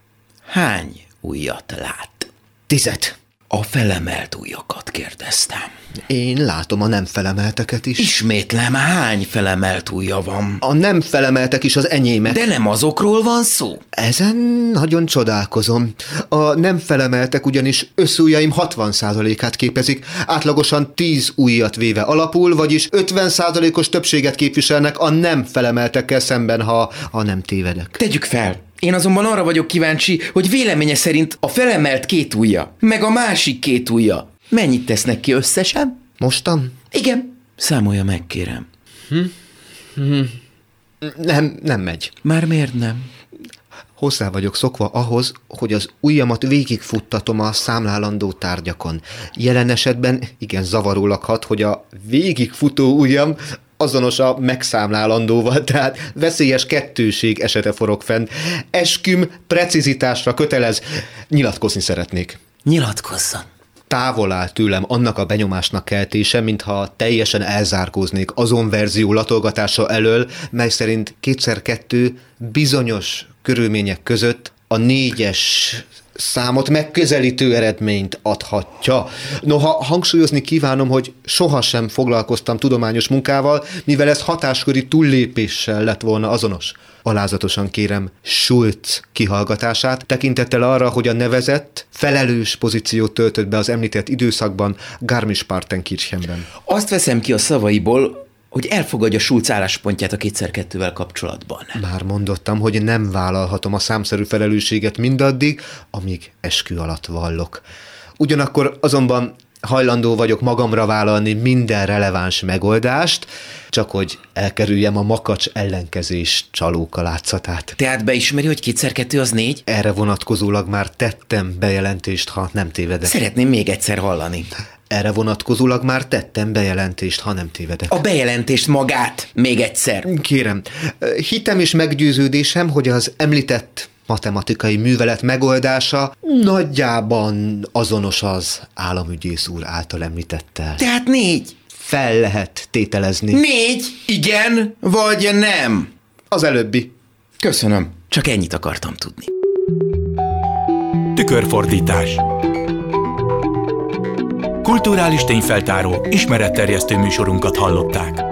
Hány ujjat lát? Tizet. A felemelt ujjakat kérdeztem. Én látom a nem felemelteket is. Ismétlem, hány felemelt ujja van? A nem felemeltek is az enyémek. De nem azokról van szó? Ezen nagyon csodálkozom. A nem felemeltek ugyanis összújjaim 60%-át képezik, átlagosan 10 ujjat véve alapul, vagyis 50%-os többséget képviselnek a nem felemeltekkel szemben, ha, ha nem tévedek. Tegyük fel, én azonban arra vagyok kíváncsi, hogy véleménye szerint a felemelt két ujja, meg a másik két ujja mennyit tesznek ki összesen? Mostan? Igen. Számolja meg, kérem. Hm? Hm. Nem, nem megy. Már miért nem? Hozzá vagyok szokva ahhoz, hogy az ujjamat végigfuttatom a számlálandó tárgyakon. Jelen esetben igen zavarólag hat, hogy a végigfutó ujjam azonos a megszámlálandóval, tehát veszélyes kettőség esete forog fenn. Esküm precizitásra kötelez. Nyilatkozni szeretnék. Nyilatkozzon. Távol áll tőlem annak a benyomásnak keltése, mintha teljesen elzárkóznék azon verzió latolgatása elől, mely szerint kétszer-kettő bizonyos körülmények között a négyes számot megközelítő eredményt adhatja. Noha hangsúlyozni kívánom, hogy sohasem foglalkoztam tudományos munkával, mivel ez hatásköri túllépéssel lett volna azonos. Alázatosan kérem Schulz kihallgatását, tekintettel arra, hogy a nevezett, felelős pozíciót töltött be az említett időszakban Garmisch-Partenkirchenben. Azt veszem ki a szavaiból, hogy elfogadja Schulz álláspontját a kétszer kettővel kapcsolatban. Már mondottam, hogy nem vállalhatom a számszerű felelősséget mindaddig, amíg eskü alatt vallok. Ugyanakkor azonban hajlandó vagyok magamra vállalni minden releváns megoldást, csak hogy elkerüljem a makacs ellenkezés csalóka látszatát. Tehát beismeri, hogy kétszer kettő az négy? Erre vonatkozólag már tettem bejelentést, ha nem tévedek. Szeretném még egyszer hallani. Erre vonatkozólag már tettem bejelentést, ha nem tévedek. A bejelentést magát még egyszer. Kérem, hitem és meggyőződésem, hogy az említett matematikai művelet megoldása nagyjában azonos az államügyész úr által említettel. Tehát négy. Fel lehet tételezni. Négy? Igen, vagy nem? Az előbbi. Köszönöm. Csak ennyit akartam tudni. Tükörfordítás Kulturális tényfeltáró, ismeretterjesztő műsorunkat hallották.